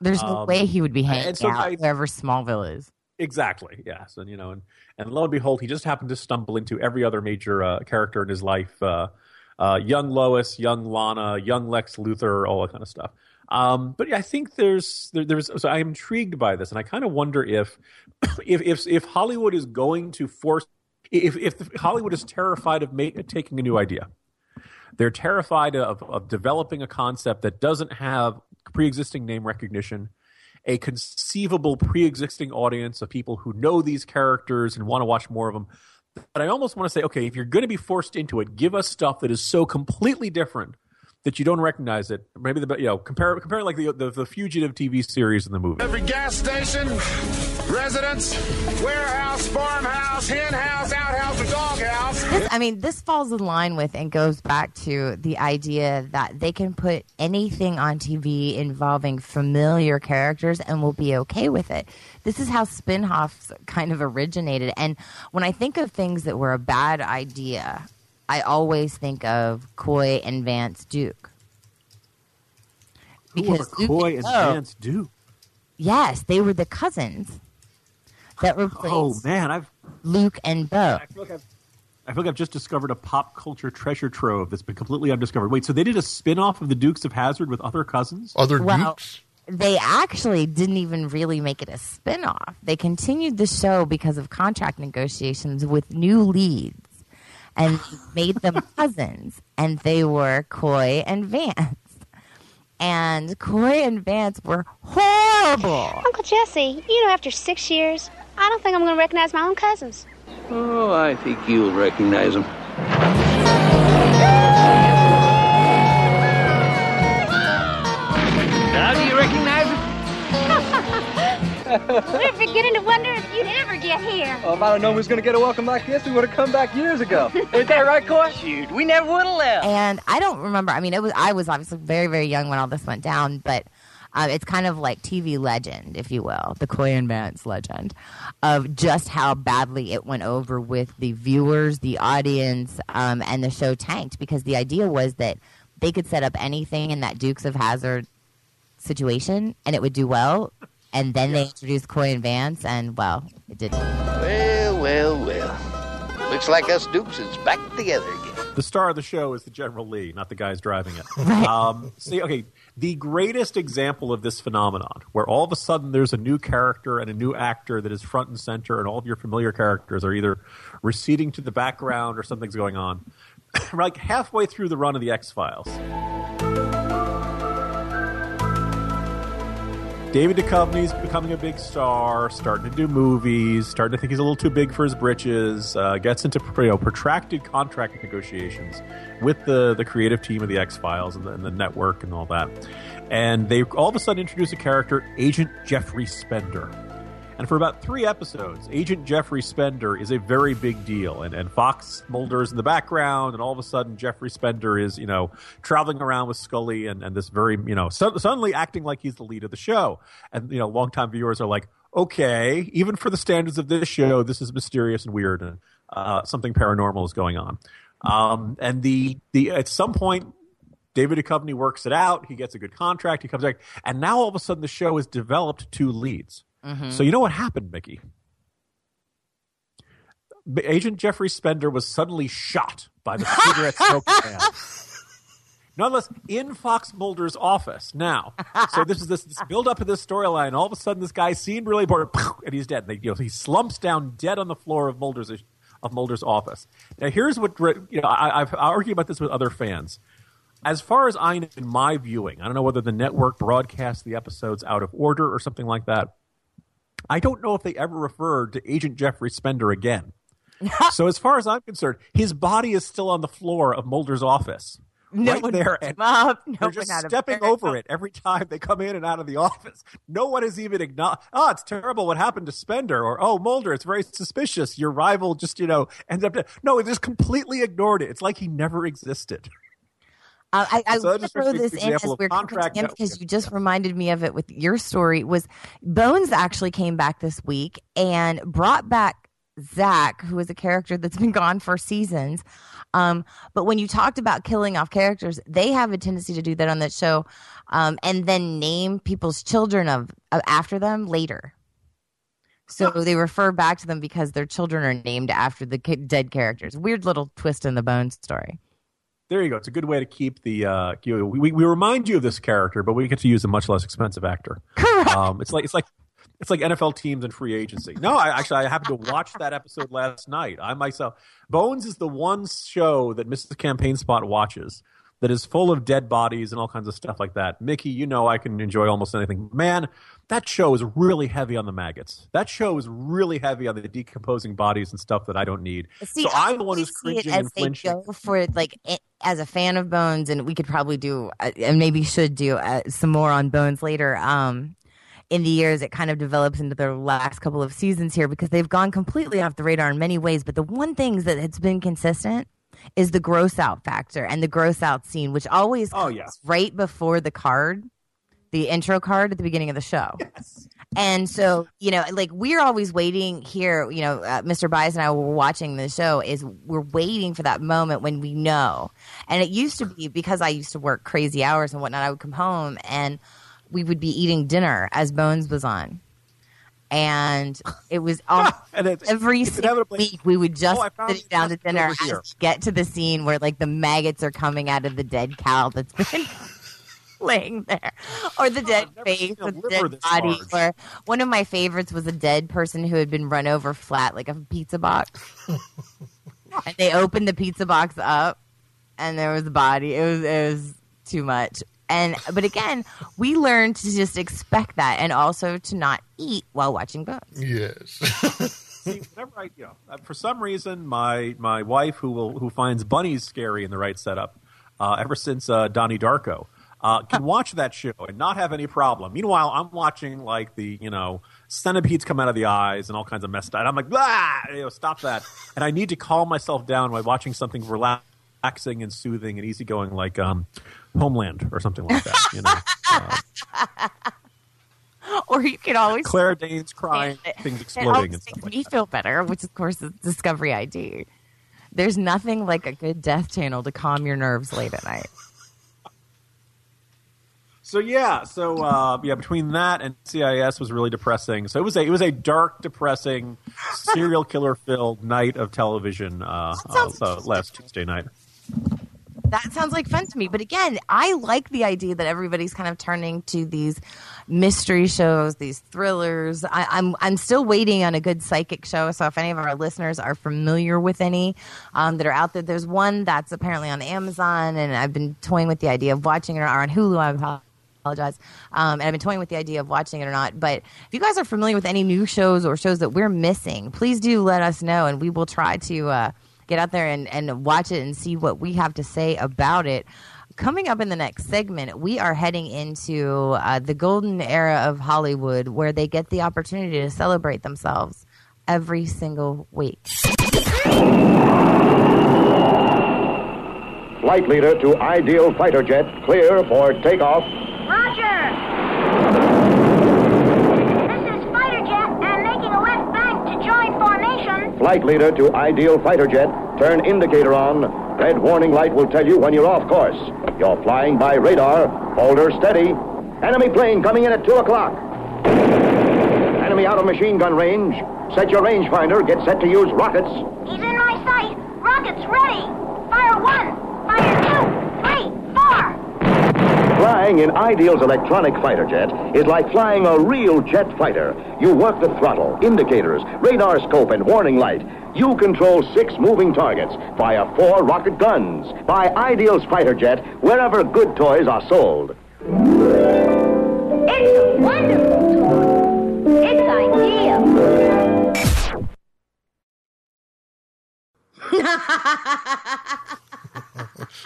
There's no Um, way he would be hanging so out I- wherever Smallville is. Exactly. Yes, and you know, and, and lo and behold, he just happened to stumble into every other major uh, character in his life: uh, uh, young Lois, young Lana, young Lex Luthor, all that kind of stuff. Um, but yeah, I think there's there, there's so I'm intrigued by this, and I kind of wonder if if if if Hollywood is going to force if if Hollywood is terrified of ma- taking a new idea. They're terrified of, of developing a concept that doesn't have pre-existing name recognition, a conceivable pre-existing audience of people who know these characters and want to watch more of them. But I almost want to say, okay, if you're going to be forced into it, give us stuff that is so completely different that you don't recognize it. Maybe the you know compare compare like the the, the fugitive TV series and the movie. Every gas station, residence, warehouse, farmhouse, hen house, outhouse, or doghouse. This, I mean, this falls in line with and goes back to the idea that they can put anything on TV involving familiar characters and we'll be okay with it. This is how spin-offs kind of originated. And when I think of things that were a bad idea, I always think of Coy and Vance Duke. Who are Luke Coy and Bo- Vance Duke? Yes, they were the cousins that oh, replaced Oh man, I've Luke and Bo. I feel like I've I feel like I've just discovered a pop culture treasure trove that's been completely undiscovered. Wait, so they did a spin-off of the Dukes of Hazzard with other cousins? Other Well, Dukes? they actually didn't even really make it a spin-off. They continued the show because of contract negotiations with new leads and made them cousins and they were Coy and Vance. And Coy and Vance were horrible. Uncle Jesse, you know, after six years, I don't think I'm going to recognize my own cousins. Oh, I think you'll recognize him. We're beginning to wonder if you'd ever get here. Oh, if I'd have known we was going to get a welcome like this, we would have come back years ago. Ain't that right, Coy? Shoot, we never would have left. And I don't remember. I mean, it was I was obviously very very young when all this went down, but uh, it's kind of like TV legend, if you will, the Coy and Vance legend of just how badly it went over with the viewers, the audience, um, and the show tanked because the idea was that they could set up anything in that Dukes of Hazzard situation and it would do well. And then they introduced Coy and Vance, and well, it didn't. Well, well, well. Looks like us Dukes is back together again. The star of the show is the General Lee, not the guys driving it. um, see, okay, the greatest example of this phenomenon, where all of a sudden there's a new character and a new actor that is front and center, and all of your familiar characters are either receding to the background or something's going on. like halfway through the run of the X Files. David Duchovny's becoming a big star, starting to do movies, starting to think he's a little too big for his britches. Uh, gets into you know protracted contract negotiations with the the creative team of the X Files and, and the network and all that. And they all of a sudden introduce a character, Agent Jeffrey Spender. And for about three episodes, Agent Jeffrey Spender is a very big deal. And, and Fox Mulder's in the background, and all of a sudden, Jeffrey Spender is, you know, traveling around with Scully and, and this very, you know, su- suddenly acting like he's the lead of the show. And, you know, longtime viewers are like, okay, even for the standards of this show, this is mysterious and weird, and uh, something paranormal is going on. Um, and the, the at some point, David Duchovny works it out. He gets a good contract. He comes back, and now all of a sudden, the show has developed two leads. Mhm. So you know what happened, Mickey? Agent Jeffrey Spender was suddenly shot by the cigarette smoking man. Nonetheless, in Fox Mulder's office now. So this is this, this build up of this storyline. All of a sudden, this guy seemed really bored, and he's dead. They, you know, he slumps down dead on the floor of Mulder's of Mulder's office. Now, here's what you know. I, I've argued about this with other fans. As far as I know, in my viewing, I don't know whether the network broadcast the episodes out of order or something like that. I don't know if they ever referred to Agent Jeffrey Spender again. so as far as I'm concerned, his body is still on the floor of Mulder's office. No right one there, and. No they're just stepping over it every time they come in and out of the office. No one is even acknowledged. Oh, it's terrible what happened to Spender, or oh, Mulder, it's very suspicious. Your rival just you know ended up. No, it just completely ignored it. It's like he never existed. Uh, I, I So want throw this in as we're contract continuing because you just reminded me of it with your story. Was Bones actually came back this week and brought back Zach, who is a character that's been gone for seasons. Um, but when you talked about killing off characters, they have a tendency to do that on that show, um, and then name people's children of, of after them later. So they refer back to them because their children are named after the dead characters. Weird little twist in the Bones story. There you go. It's a good way to keep the. Uh, you, we, we remind you of this character, but we get to use a much less expensive actor. Correct. Um, it's like it's like it's like NFL teams and free agency. No, I actually I happened to watch that episode last night. I myself, Bones is the one show that Mrs. Campaign Spot watches that is full of dead bodies and all kinds of stuff like that. Mickey, you know I can enjoy almost anything. Man, that show is really heavy on the maggots. That show is really heavy on the decomposing bodies and stuff that I don't need. See, so I'm the one who's cringing and flinching. for like as a fan of Bones, and we could probably do uh, and maybe should do uh, some more on Bones later. Um, in the years, it kind of develops into their last couple of seasons here because they've gone completely off the radar in many ways. But the one thing that has been consistent is the gross out factor and the gross out scene, which always Oh, yeah. right before the card, the intro card at the beginning of the show. And so, you know, like we're always waiting here, you know, uh, Mr. Bias and I were watching the show is we're waiting for that moment when we know. And it used to be because I used to work crazy hours and whatnot, I would come home and we would be eating dinner as Bones was on. And it was on And it's- every single week we would just Oh, sit down to dinner and get to the scene where like the maggots are coming out of the dead cow that's been laying there, or the dead face, seen a or the dead body. large. Or one of my favorites was a dead person who had been run over flat like a pizza box, and they opened the pizza box up, and there was a body. It was it was too much. And but again, we learned to just expect that, and also to not eat while watching Bones. Yes. See, whenever I, you know, uh, for some reason, my my wife, who will who finds bunnies scary in the right setup, uh, ever since uh, Donnie Darko, uh, can watch that show and not have any problem. Meanwhile, I'm watching like the you know centipedes come out of the eyes and all kinds of messed up. And I'm like, ah, you know, stop that. And I need to calm myself down by watching something relaxing and soothing and easygoing, like um, Homeland or something like that. You know. Uh, or you could always Claire Danes crying, things It exploding stuff makes like me feel better, which of course is Discovery ID. There's nothing like a good death channel to calm your nerves late at night. So yeah, so uh, yeah, between that and CIS was really depressing. So it was a it was a dark, depressing, serial killer filled night of television uh, uh, so last Tuesday night. That sounds like fun to me. But again, I like the idea that everybody's kind of turning to these mystery shows, these thrillers. I, I'm I'm still waiting on a good psychic show. So if any of our listeners are familiar with any um, that are out there, there's one that's apparently on Amazon, and I've been toying with the idea of watching it or on Hulu. I apologize. Um, and I've been toying with the idea of watching it or not. But if you guys are familiar with any new shows or shows that we're missing, please do let us know, and we will try to uh, get out there and, and watch it and see what we have to say about it. Coming up in the next segment, we are heading into uh, the golden era of Hollywood where they get the opportunity to celebrate themselves every single week. Flight leader to ideal fighter jet, clear for takeoff. Roger! This is Fighter Jet and making a left bank to join formation. Flight leader to ideal fighter jet, turn indicator on. Red warning light will tell you when you're off course. You're flying by radar. Hold her steady. Enemy plane coming in at 2 o'clock. Enemy out of machine gun range. Set your rangefinder. Get set to use rockets. He's in my sight. Rockets ready. Fire one. Fire two. Three. Four. Flying in Ideal's electronic fighter jet is like flying a real jet fighter. You work the throttle, indicators, radar scope, and warning light. You control six moving targets via four rocket guns. Buy Ideal's fighter jet wherever good toys are sold. It's a wonderful toy. It's ideal.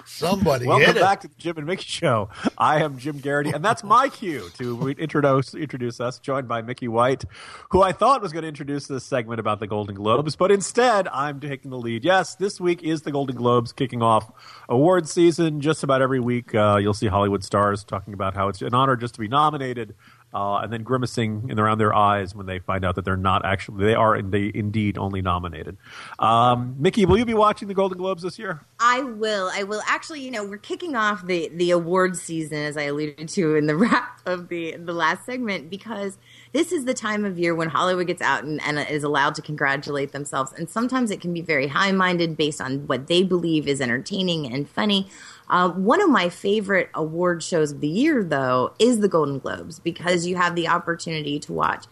Somebody Welcome back to the Jim and Mickey Show. I am Jim Geraghty, and that's my cue to introduce introduce us, joined by Mickey White, who I thought was going to introduce this segment about the Golden Globes, but instead I'm taking the lead. Yes, this week is the Golden Globes kicking off award season. Just about every week, uh, you'll see Hollywood stars talking about how it's an honor just to be nominated. Uh, and then grimacing in around their eyes when they find out that they're not actually they are they indeed only nominated. Um, Mickey, will you be watching the Golden Globes this year? I will. I will. Actually, you know, we're kicking off the the award season, as I alluded to in the wrap of the the last segment, because this is the time of year when Hollywood gets out and, and is allowed to congratulate themselves. And sometimes it can be very high minded based on what they believe is entertaining and funny. Uh, one of my favorite award shows of the year, though, is the Golden Globes because you have the opportunity to watch,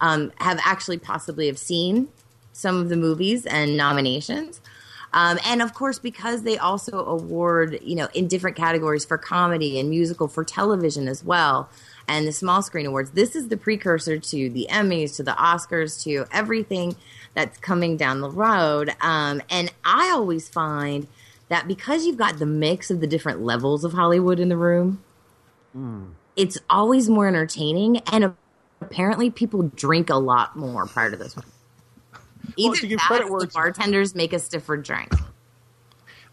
um, have actually possibly have seen some of the movies and nominations. Um, and of course, because they also award, you know, in different categories for comedy and musical for television as well, and the small screen awards, this is the precursor to the Emmys, to the Oscars, to everything that's coming down the road. Um, and I always find that because you've got the mix of the different levels of Hollywood in the room, it's always more entertaining. And apparently, people drink a lot more prior to this one. Either to give that credit where the bartenders make a stiffer drink.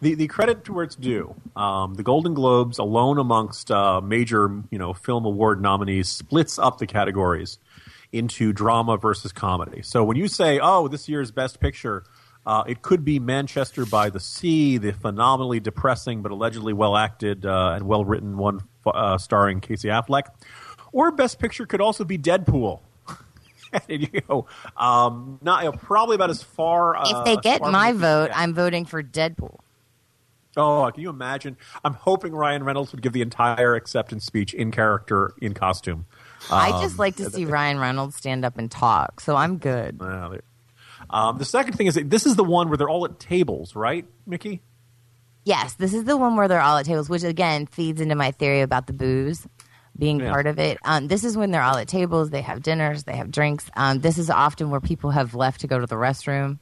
the the credit to where it's due. Um, the Golden Globes, alone amongst uh, major you know film award nominees, splits up the categories into drama versus comedy. So when you say, "Oh, this year's Best Picture," uh, it could be Manchester by the Sea, the phenomenally depressing but allegedly well acted uh, and well written one uh, starring Casey Affleck, or Best Picture could also be Deadpool. And, you know, um, not you know, probably about as far. Uh, if they get my as we can vote. I'm voting for Deadpool. Oh, can you imagine? I'm hoping Ryan Reynolds would give the entire acceptance speech in character, in costume. I Um, just like to see Ryan Reynolds stand up and talk, so I'm good. well, Um, the second thing is that this is the one where they're all at tables, right, Mickey? Yes, this is the one where they're all at tables, which again feeds into my theory about the booze. being Yeah. part of it. Um, this is when they're all at tables, they have dinners, they have drinks. Um, this is often where people have left to go to the restroom.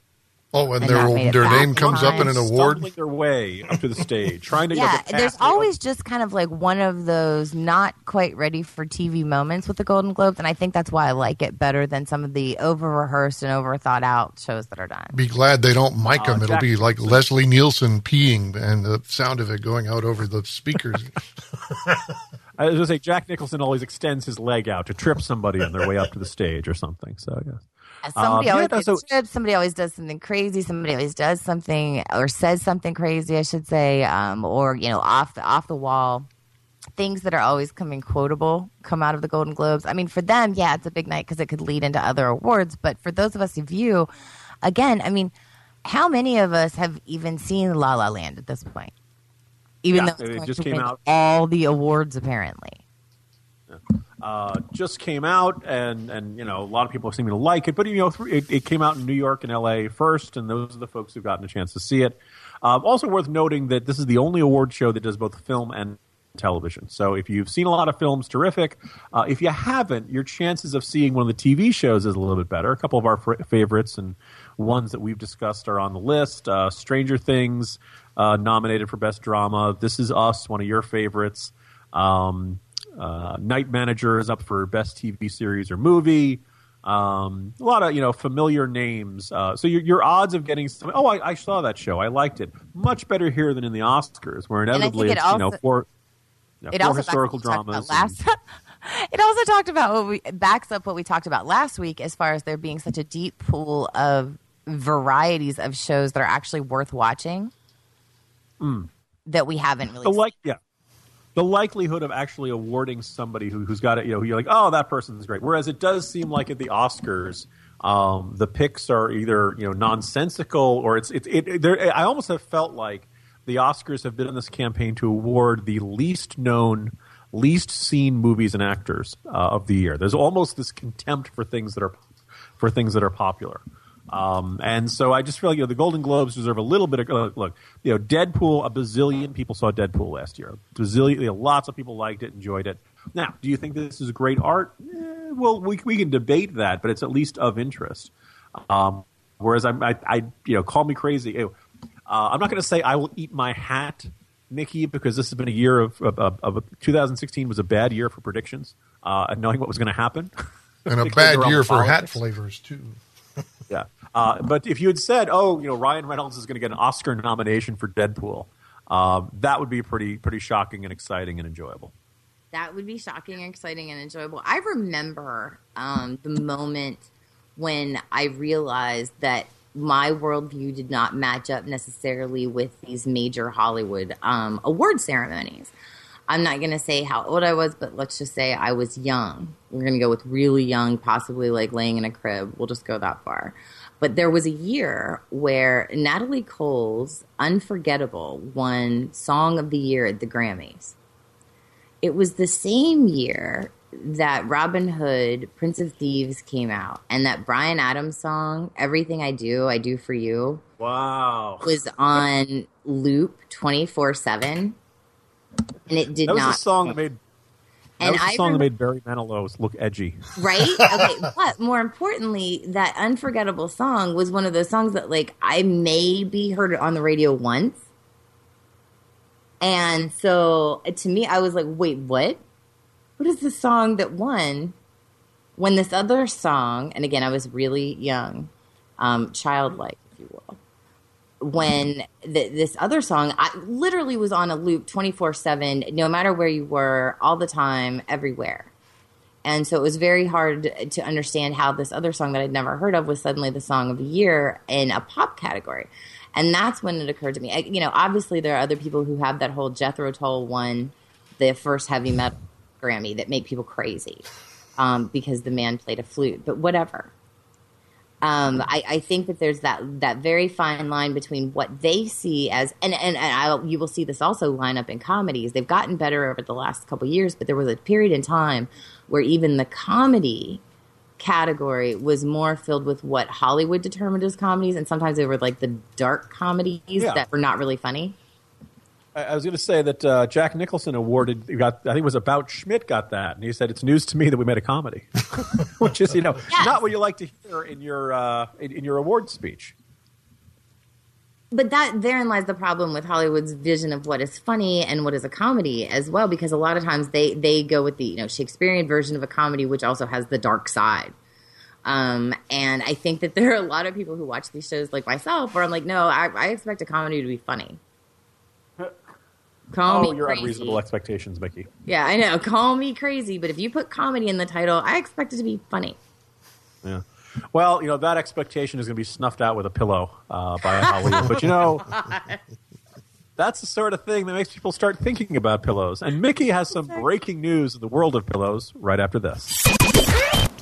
Oh, and And their not made it their name in comes up in an award. Stumbling their way up to the stage, trying to yeah, get the there's always just kind of like one of those not quite ready for TV moments with the Golden Globes, and I think that's why I like it better than some of the over rehearsed and over thought out shows that are done. Be glad they don't mic Uh, them. It'll be like Leslie Nielsen peeing and the sound of it going out over the speakers. I was going to say Jack Nicholson always extends his leg out to trip somebody on their way up to the stage or something. So yes. Yeah, Somebody Um, always yeah, gets so-. Somebody always does something crazy. Somebody always does something or says something crazy, I should say, um, or you know, off the off the wall. Things that are always coming quotable come out of the Golden Globes. I mean, for them, yeah, it's a big night because it could lead into other awards. But for those of us who view, again, I mean, how many of us have even seen La La Land at this point? Even Yeah, though it just came out. all the awards, apparently. Uh, just came out, and and you know a lot of people seem to like it. But you know, it, it came out in New York and L.A. first, and those are the folks who've gotten a chance to see it. Um, also worth noting that this is the only award show that does both film and television. So if you've seen a lot of films, terrific. Uh, if you haven't, your chances of seeing one of the TV shows is a little bit better. A couple of our favorites and ones that we've discussed are on the list. Uh, Stranger Things uh, nominated for best drama. This is Us, one of your favorites. Um, uh, Night Manager is up for best TV series or movie. Um, a lot of you know familiar names. Uh, so your your odds of getting some, oh I, I saw that show I liked it much better here than in the Oscars where inevitably it it's you know also- for you know, it four also historical backs up what we dramas. talked about it also talked about what we backs up what we talked about last week, as far as there being such a deep pool of varieties of shows that are actually worth watching Mm. that we haven't really. the like yeah the likelihood of actually awarding somebody who, who's got it you know you're like oh that person's great. Whereas it does seem like at the oscars um, the picks are either you know nonsensical or it's it, it there i almost have felt like the oscars have been on this campaign to award the least known least seen movies and actors uh, of the year. There's almost this contempt for things that are for things that are popular um, and so I just feel like you know the Golden Globes deserve a little bit of uh, look. You know, Deadpool. A bazillion people saw Deadpool last year. Bazillion. You know, lots of people liked it, enjoyed it. Now, do you think this is great art? Eh, well, we we can debate that, but it's at least of interest. Um, whereas I, I, I, you know, call me crazy. Uh, I'm not going to say I will eat my hat, Nikki, because this has been a year of, of, of, of 2016 was a bad year for predictions, uh, and knowing what was going to happen, and a bad year for hat flavors too. Yeah. Uh, but if you had said, "Oh, you know, Ryan Reynolds is going to get an Oscar nomination for Deadpool," um, that would be pretty pretty shocking and exciting and enjoyable. That would be shocking, exciting, and enjoyable. I remember um, the moment when I realized that my worldview did not match up necessarily with these major Hollywood um, award ceremonies. I'm not going to say how old I was, but let's just say I was young. We're going to go with really young, possibly like laying in a crib. We'll just go that far. But there was a year where Natalie Cole's Unforgettable won Song of the Year at the Grammys. It was the same year that Robin Hood, Prince of Thieves came out, and that Bryan Adams song, Everything I Do, I Do for You, Wow. was on loop 24 7. And it did that was not. a song that made. That And was I song that remem- made Barry Manilow look edgy. right? Okay, but more importantly, that unforgettable song was one of those songs that, like, I maybe heard it on the radio once, and so to me, I was like, "Wait, what? What is the song that won?" When this other song, and again, I was really young, um, childlike, if you will. When th- this other song, I literally was on a loop twenty four seven, no matter where you were, all the time, everywhere. And so it was very hard to understand how this other song that I'd never heard of was suddenly the song of the year in a pop category. And that's when it occurred to me. I, you know, obviously there are other people who have that whole Jethro Tull won the first heavy metal Grammy that make people crazy um, because the man played a flute. But whatever. Um, I, I think that there's that that very fine line between what they see as and and, and I, you will see this also line up in comedies. They've gotten better over the last couple years, but there was a period in time where even the comedy category was more filled with what Hollywood determined as comedies, and sometimes they were like the dark comedies Yeah. that were not really funny. I, I was going to say that uh, Jack Nicholson awarded got I think it was about Schmidt got that, and he said it's news to me that we made a comedy, which is you know Yes. not what you like to hear in your uh, in, in your award speech. but that therein lies the problem with Hollywood's vision of what is funny and what is a comedy as well, because a lot of times they they go with the you know Shakespearean version of a comedy, which also has the dark side. Um, and I think that there are a lot of people who watch these shows, like myself, where I'm like, no, I, I expect a comedy to be funny. Call oh, me your crazy. unreasonable expectations, Mickey. Yeah, I know. Call me crazy, but if you put comedy in the title, I expect it to be funny. Yeah. Well, you know that expectation is going to be snuffed out with a pillow uh, by a Hollywood, but you know that's the sort of thing that makes people start thinking about pillows. And Mickey has some breaking news in the world of pillows right after this.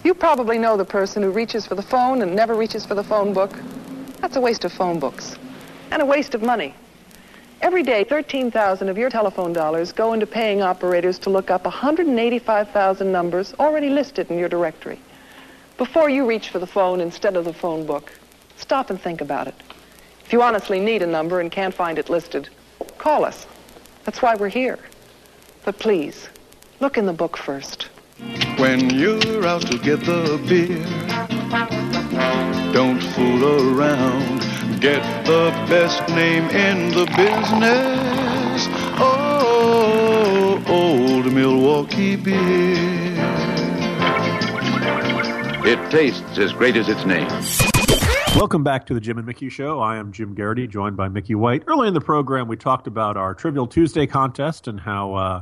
You probably know the person who reaches for the phone and never reaches for the phone book. That's a waste of phone books and a waste of money. Every day, 13,000 of your telephone dollars go into paying operators to look up 185,000 numbers already listed in your directory. Before you reach for the phone instead of the phone book, stop and think about it. If you honestly need a number and can't find it listed, call us. That's why we're here. But please, look in the book first. When you're out to get the beer, don't fool around. Get the best name in the business. Oh, old Milwaukee beer. It tastes as great as its name. Welcome back to the Jim and Mickey Show. I am Jim Geraghty, joined by Mickey White. Early in the program, we talked about our Trivial Tuesday contest and how uh,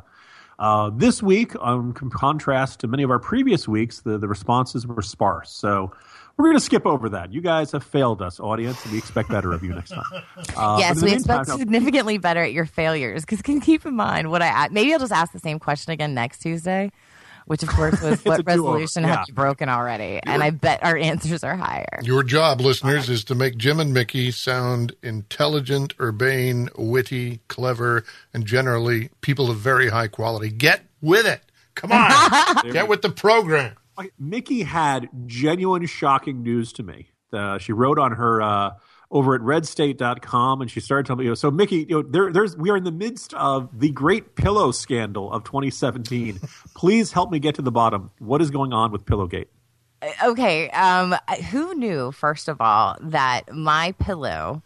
uh, this week, on com- contrast to many of our previous weeks, the, the responses were sparse. So we're going to skip over that. You guys have failed us, audience, and we expect better of you next time. Uh, yes, we meantime, expect now- significantly better at your failures. Because can keep in mind what I maybe I'll just ask the same question again next Tuesday, which of course was what resolution yeah. have you broken already? And I bet our answers are higher. Your job, listeners, is to make Jim and Mickey sound intelligent, urbane, witty, clever, and generally people of very high quality. Get with it. Come on. Get with the program. Mickey had genuine shocking news to me. Uh, she wrote on her uh, over at redstate.com and she started telling me, you know, so Mickey, you know, there, there's, we are in the midst of the great pillow scandal of 2017. Please help me get to the bottom. What is going on with Pillowgate? Okay, um, who knew first of all that my pillow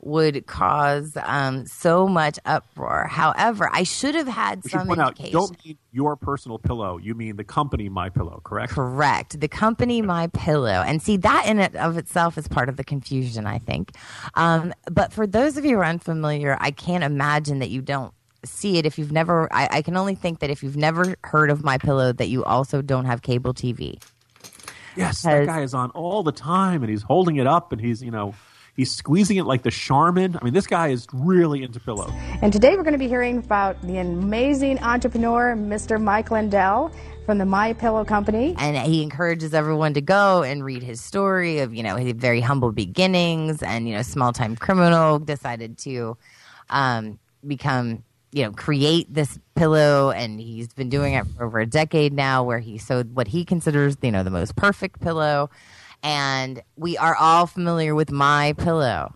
would cause um, so much uproar? However, I should have had should some point out, don't mean your personal pillow. You mean the company My Pillow, correct? Correct. The company My Pillow, and see that in it of itself is part of the confusion, I think. Um, but for those of you who are unfamiliar, I can't imagine that you don't see it if you've never. I, I can only think that if you've never heard of My Pillow, that you also don't have cable TV. Yes, that guy is on all the time, and he's holding it up, and he's you know he's squeezing it like the Charmin. I mean, this guy is really into pillow. And today we're going to be hearing about the amazing entrepreneur, Mr. Mike Lindell from the My Pillow Company. and he encourages everyone to go and read his story of you know his very humble beginnings and you know small time criminal decided to um, become you know create this pillow and he's been doing it for over a decade now where he sewed what he considers you know the most perfect pillow and we are all familiar with my pillow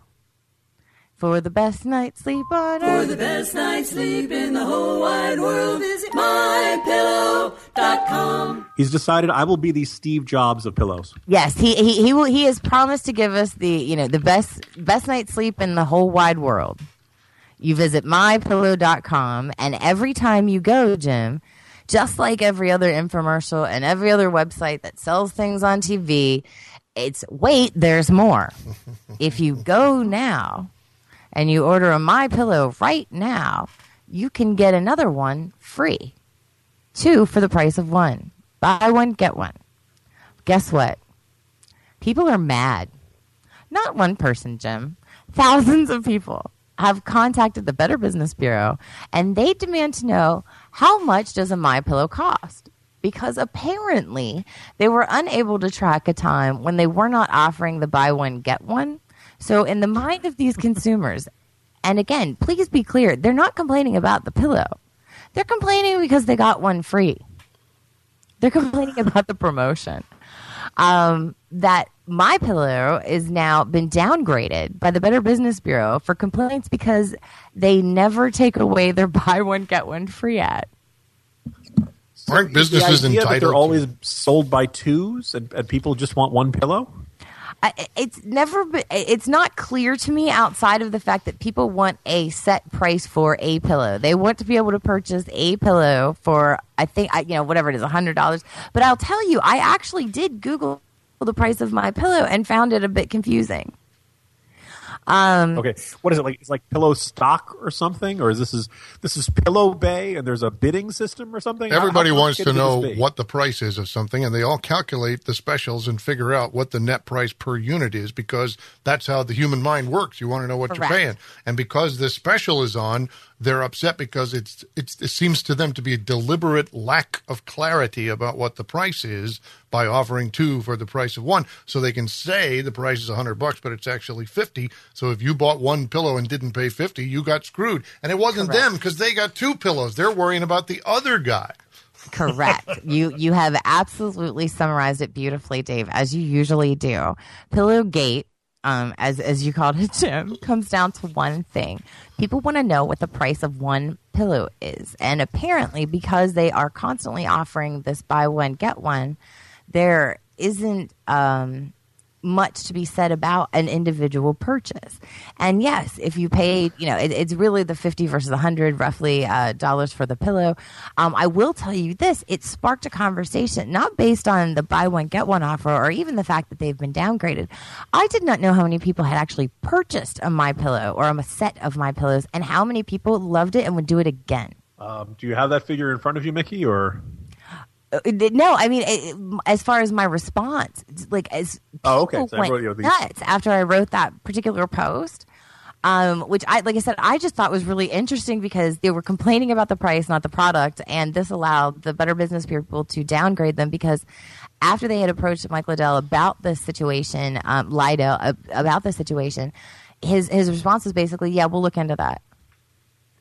for the best night's sleep on For the best night's sleep in the whole wide world, visit mypillow.com. He's decided I will be the Steve Jobs of pillows. Yes, he he he will. He has promised to give us the you know the best best night's sleep in the whole wide world. You visit mypillow.com, and every time you go, Jim, just like every other infomercial and every other website that sells things on TV, it's wait, there's more. if you go now and you order a My Pillow right now, you can get another one free. Two for the price of one. Buy one, get one. Guess what? People are mad. Not one person, Jim. Thousands of people have contacted the Better Business Bureau and they demand to know how much does a My Pillow cost? Because apparently they were unable to track a time when they were not offering the buy one get one. So in the mind of these consumers, and again, please be clear, they're not complaining about the pillow. They're complaining because they got one free. They're complaining about the promotion. um, that my pillow is now been downgraded by the Better Business Bureau for complaints because they never take away their buy one get one free ad. Aren't businesses the idea that entitled they're always sold by twos and, and people just want one pillow? I, it's never it's not clear to me outside of the fact that people want a set price for a pillow. They want to be able to purchase a pillow for I think you know whatever it is a hundred dollars. But I'll tell you, I actually did Google the price of my pillow and found it a bit confusing. Um, Okay, what is it like? It's like pillow stock or something, or is this is this is Pillow Bay and there's a bidding system or something? Everybody how wants to know could this be? what the price is of something, and they all calculate the specials and figure out what the net price per unit is because that's how the human mind works. You want to know what Correct. you're paying, and because this special is on, they're upset because it's it's it seems to them to be a deliberate lack of clarity about what the price is by offering two for the price of one, so they can say the price is hundred bucks, but it's actually fifty. So if you bought one pillow and didn't pay fifty, you got screwed, and it wasn't Correct. them because they got two pillows. They're worrying about the other guy. Correct. you you have absolutely summarized it beautifully, Dave, as you usually do. Pillowgate, um, as as you called it, Jim, comes down to one thing. People want to know what the price of one pillow is, and apparently, because they are constantly offering this buy one get one, there isn't um, much to be said about an individual purchase. And yes, if you paid, you know, it, it's really the 50 versus 100 roughly uh, dollars for the pillow. Um, I will tell you this, it sparked a conversation, not based on the buy one, get one offer or even the fact that they've been downgraded. I did not know how many people had actually purchased a My Pillow or a set of My Pillows and how many people loved it and would do it again. Um, do you have that figure in front of you, Mickey, or? Uh, No, I mean, it, as far as my response, like as Oh, okay. So went nuts after I wrote that particular post. Um, which I, like I said, I just thought was really interesting because they were complaining about the price, not the product, and this allowed the Better Business people to downgrade them because after they had approached Mike Lindell about this situation, um, Lido uh, about the situation, his his response was basically, "Yeah, we'll look into that."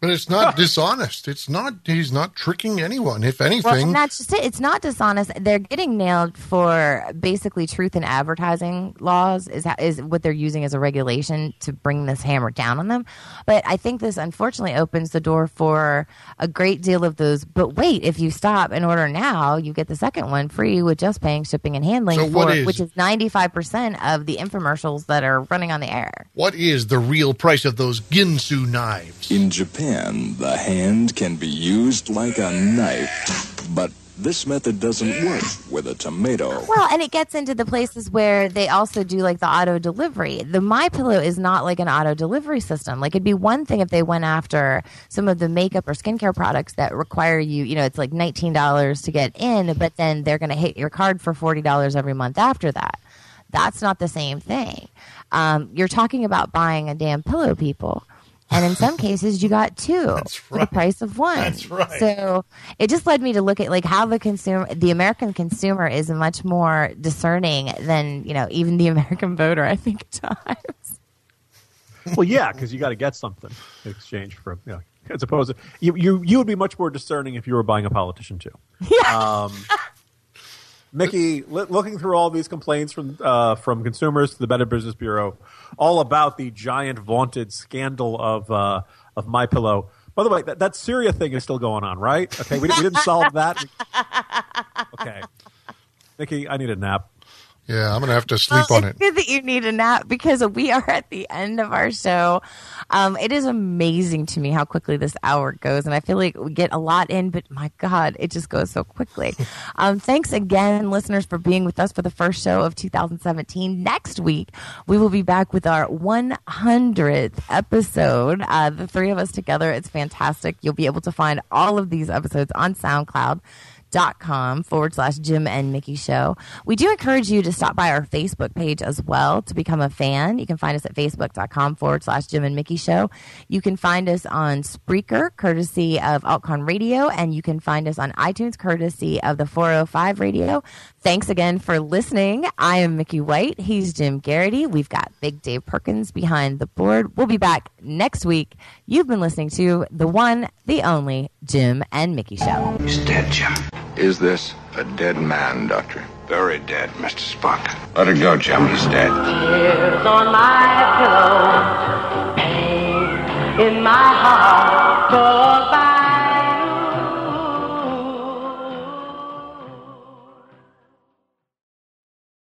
But it's not dishonest. It's not. He's not tricking anyone. If Well, anything, and that's just it. It's not dishonest. They're getting nailed for basically truth in advertising laws is is what they're using as a regulation to bring this hammer down on them. But I think this unfortunately opens the door for a great deal of those. But wait, if you stop and order now, you get the second one free with just paying shipping and handling, So for, is- which is ninety five percent of the infomercials that are running on the air. what is the real price of those Ginsu knives? In Japan, the hand can be used like a knife, but this method doesn't work with a tomato. Well, and it gets into the places where they also do like the auto delivery. The My Pillow is not like an auto delivery system. Like it'd be one thing if they went after some of the makeup or skincare products that require you, you know, it's like nineteen dollars to get in, but then they're going to hit your card for forty dollars every month after that. That's not the same thing. Um, you're talking about buying a damn pillow, people. And in some cases, you got two for the price of one. That's right. So it just led me to look at like how the consumer, the American consumer, is much more discerning than you know even the American voter. I think at times. well, yeah, because you got to get something in exchange for, you know, as opposed to you, you, you would be much more discerning if you were buying a politician too. Yeah. Um, Mickey, looking through all these complaints from uh, from consumers to the Better Business Bureau, all about the giant vaunted scandal of uh, of My Pillow. By the way, that, that Syria thing is still going on, right? Okay, we, we didn't solve that. Okay, Mickey, I need a nap. Yeah, I'm gonna have to sleep Well, on it's it. good that you need a nap because we are at the end of our show. Um, it is amazing to me how quickly this hour goes, and I feel like we get a lot in, but my God, it just goes so quickly. Um, thanks again, listeners, for being with us for the first show of 2017. Next week, we will be back with our 100th episode. Uh, the three of us together, it's fantastic. You'll be able to find all of these episodes on SoundCloud dot com forward slash Jim and Mickey show. We do encourage you to stop by our Facebook page as well to become a fan. You can find us at facebook.com forward slash Jim and Mickey show. You can find us on Spreaker, courtesy of Altcon Radio, and you can find us on iTunes, courtesy of the 405 Radio. Thanks again for listening. I am Mickey White. He's Jim Geraghty. We've got Big Dave Perkins behind the board. We'll be back next week. You've been listening to the one, the only Jim and Mickey Show. He's dead, Jim. Is this a dead man, Doctor? Very dead, Mr. Spock. Let it go, Jim. He's dead. Tears on my pillow, pain in my heart,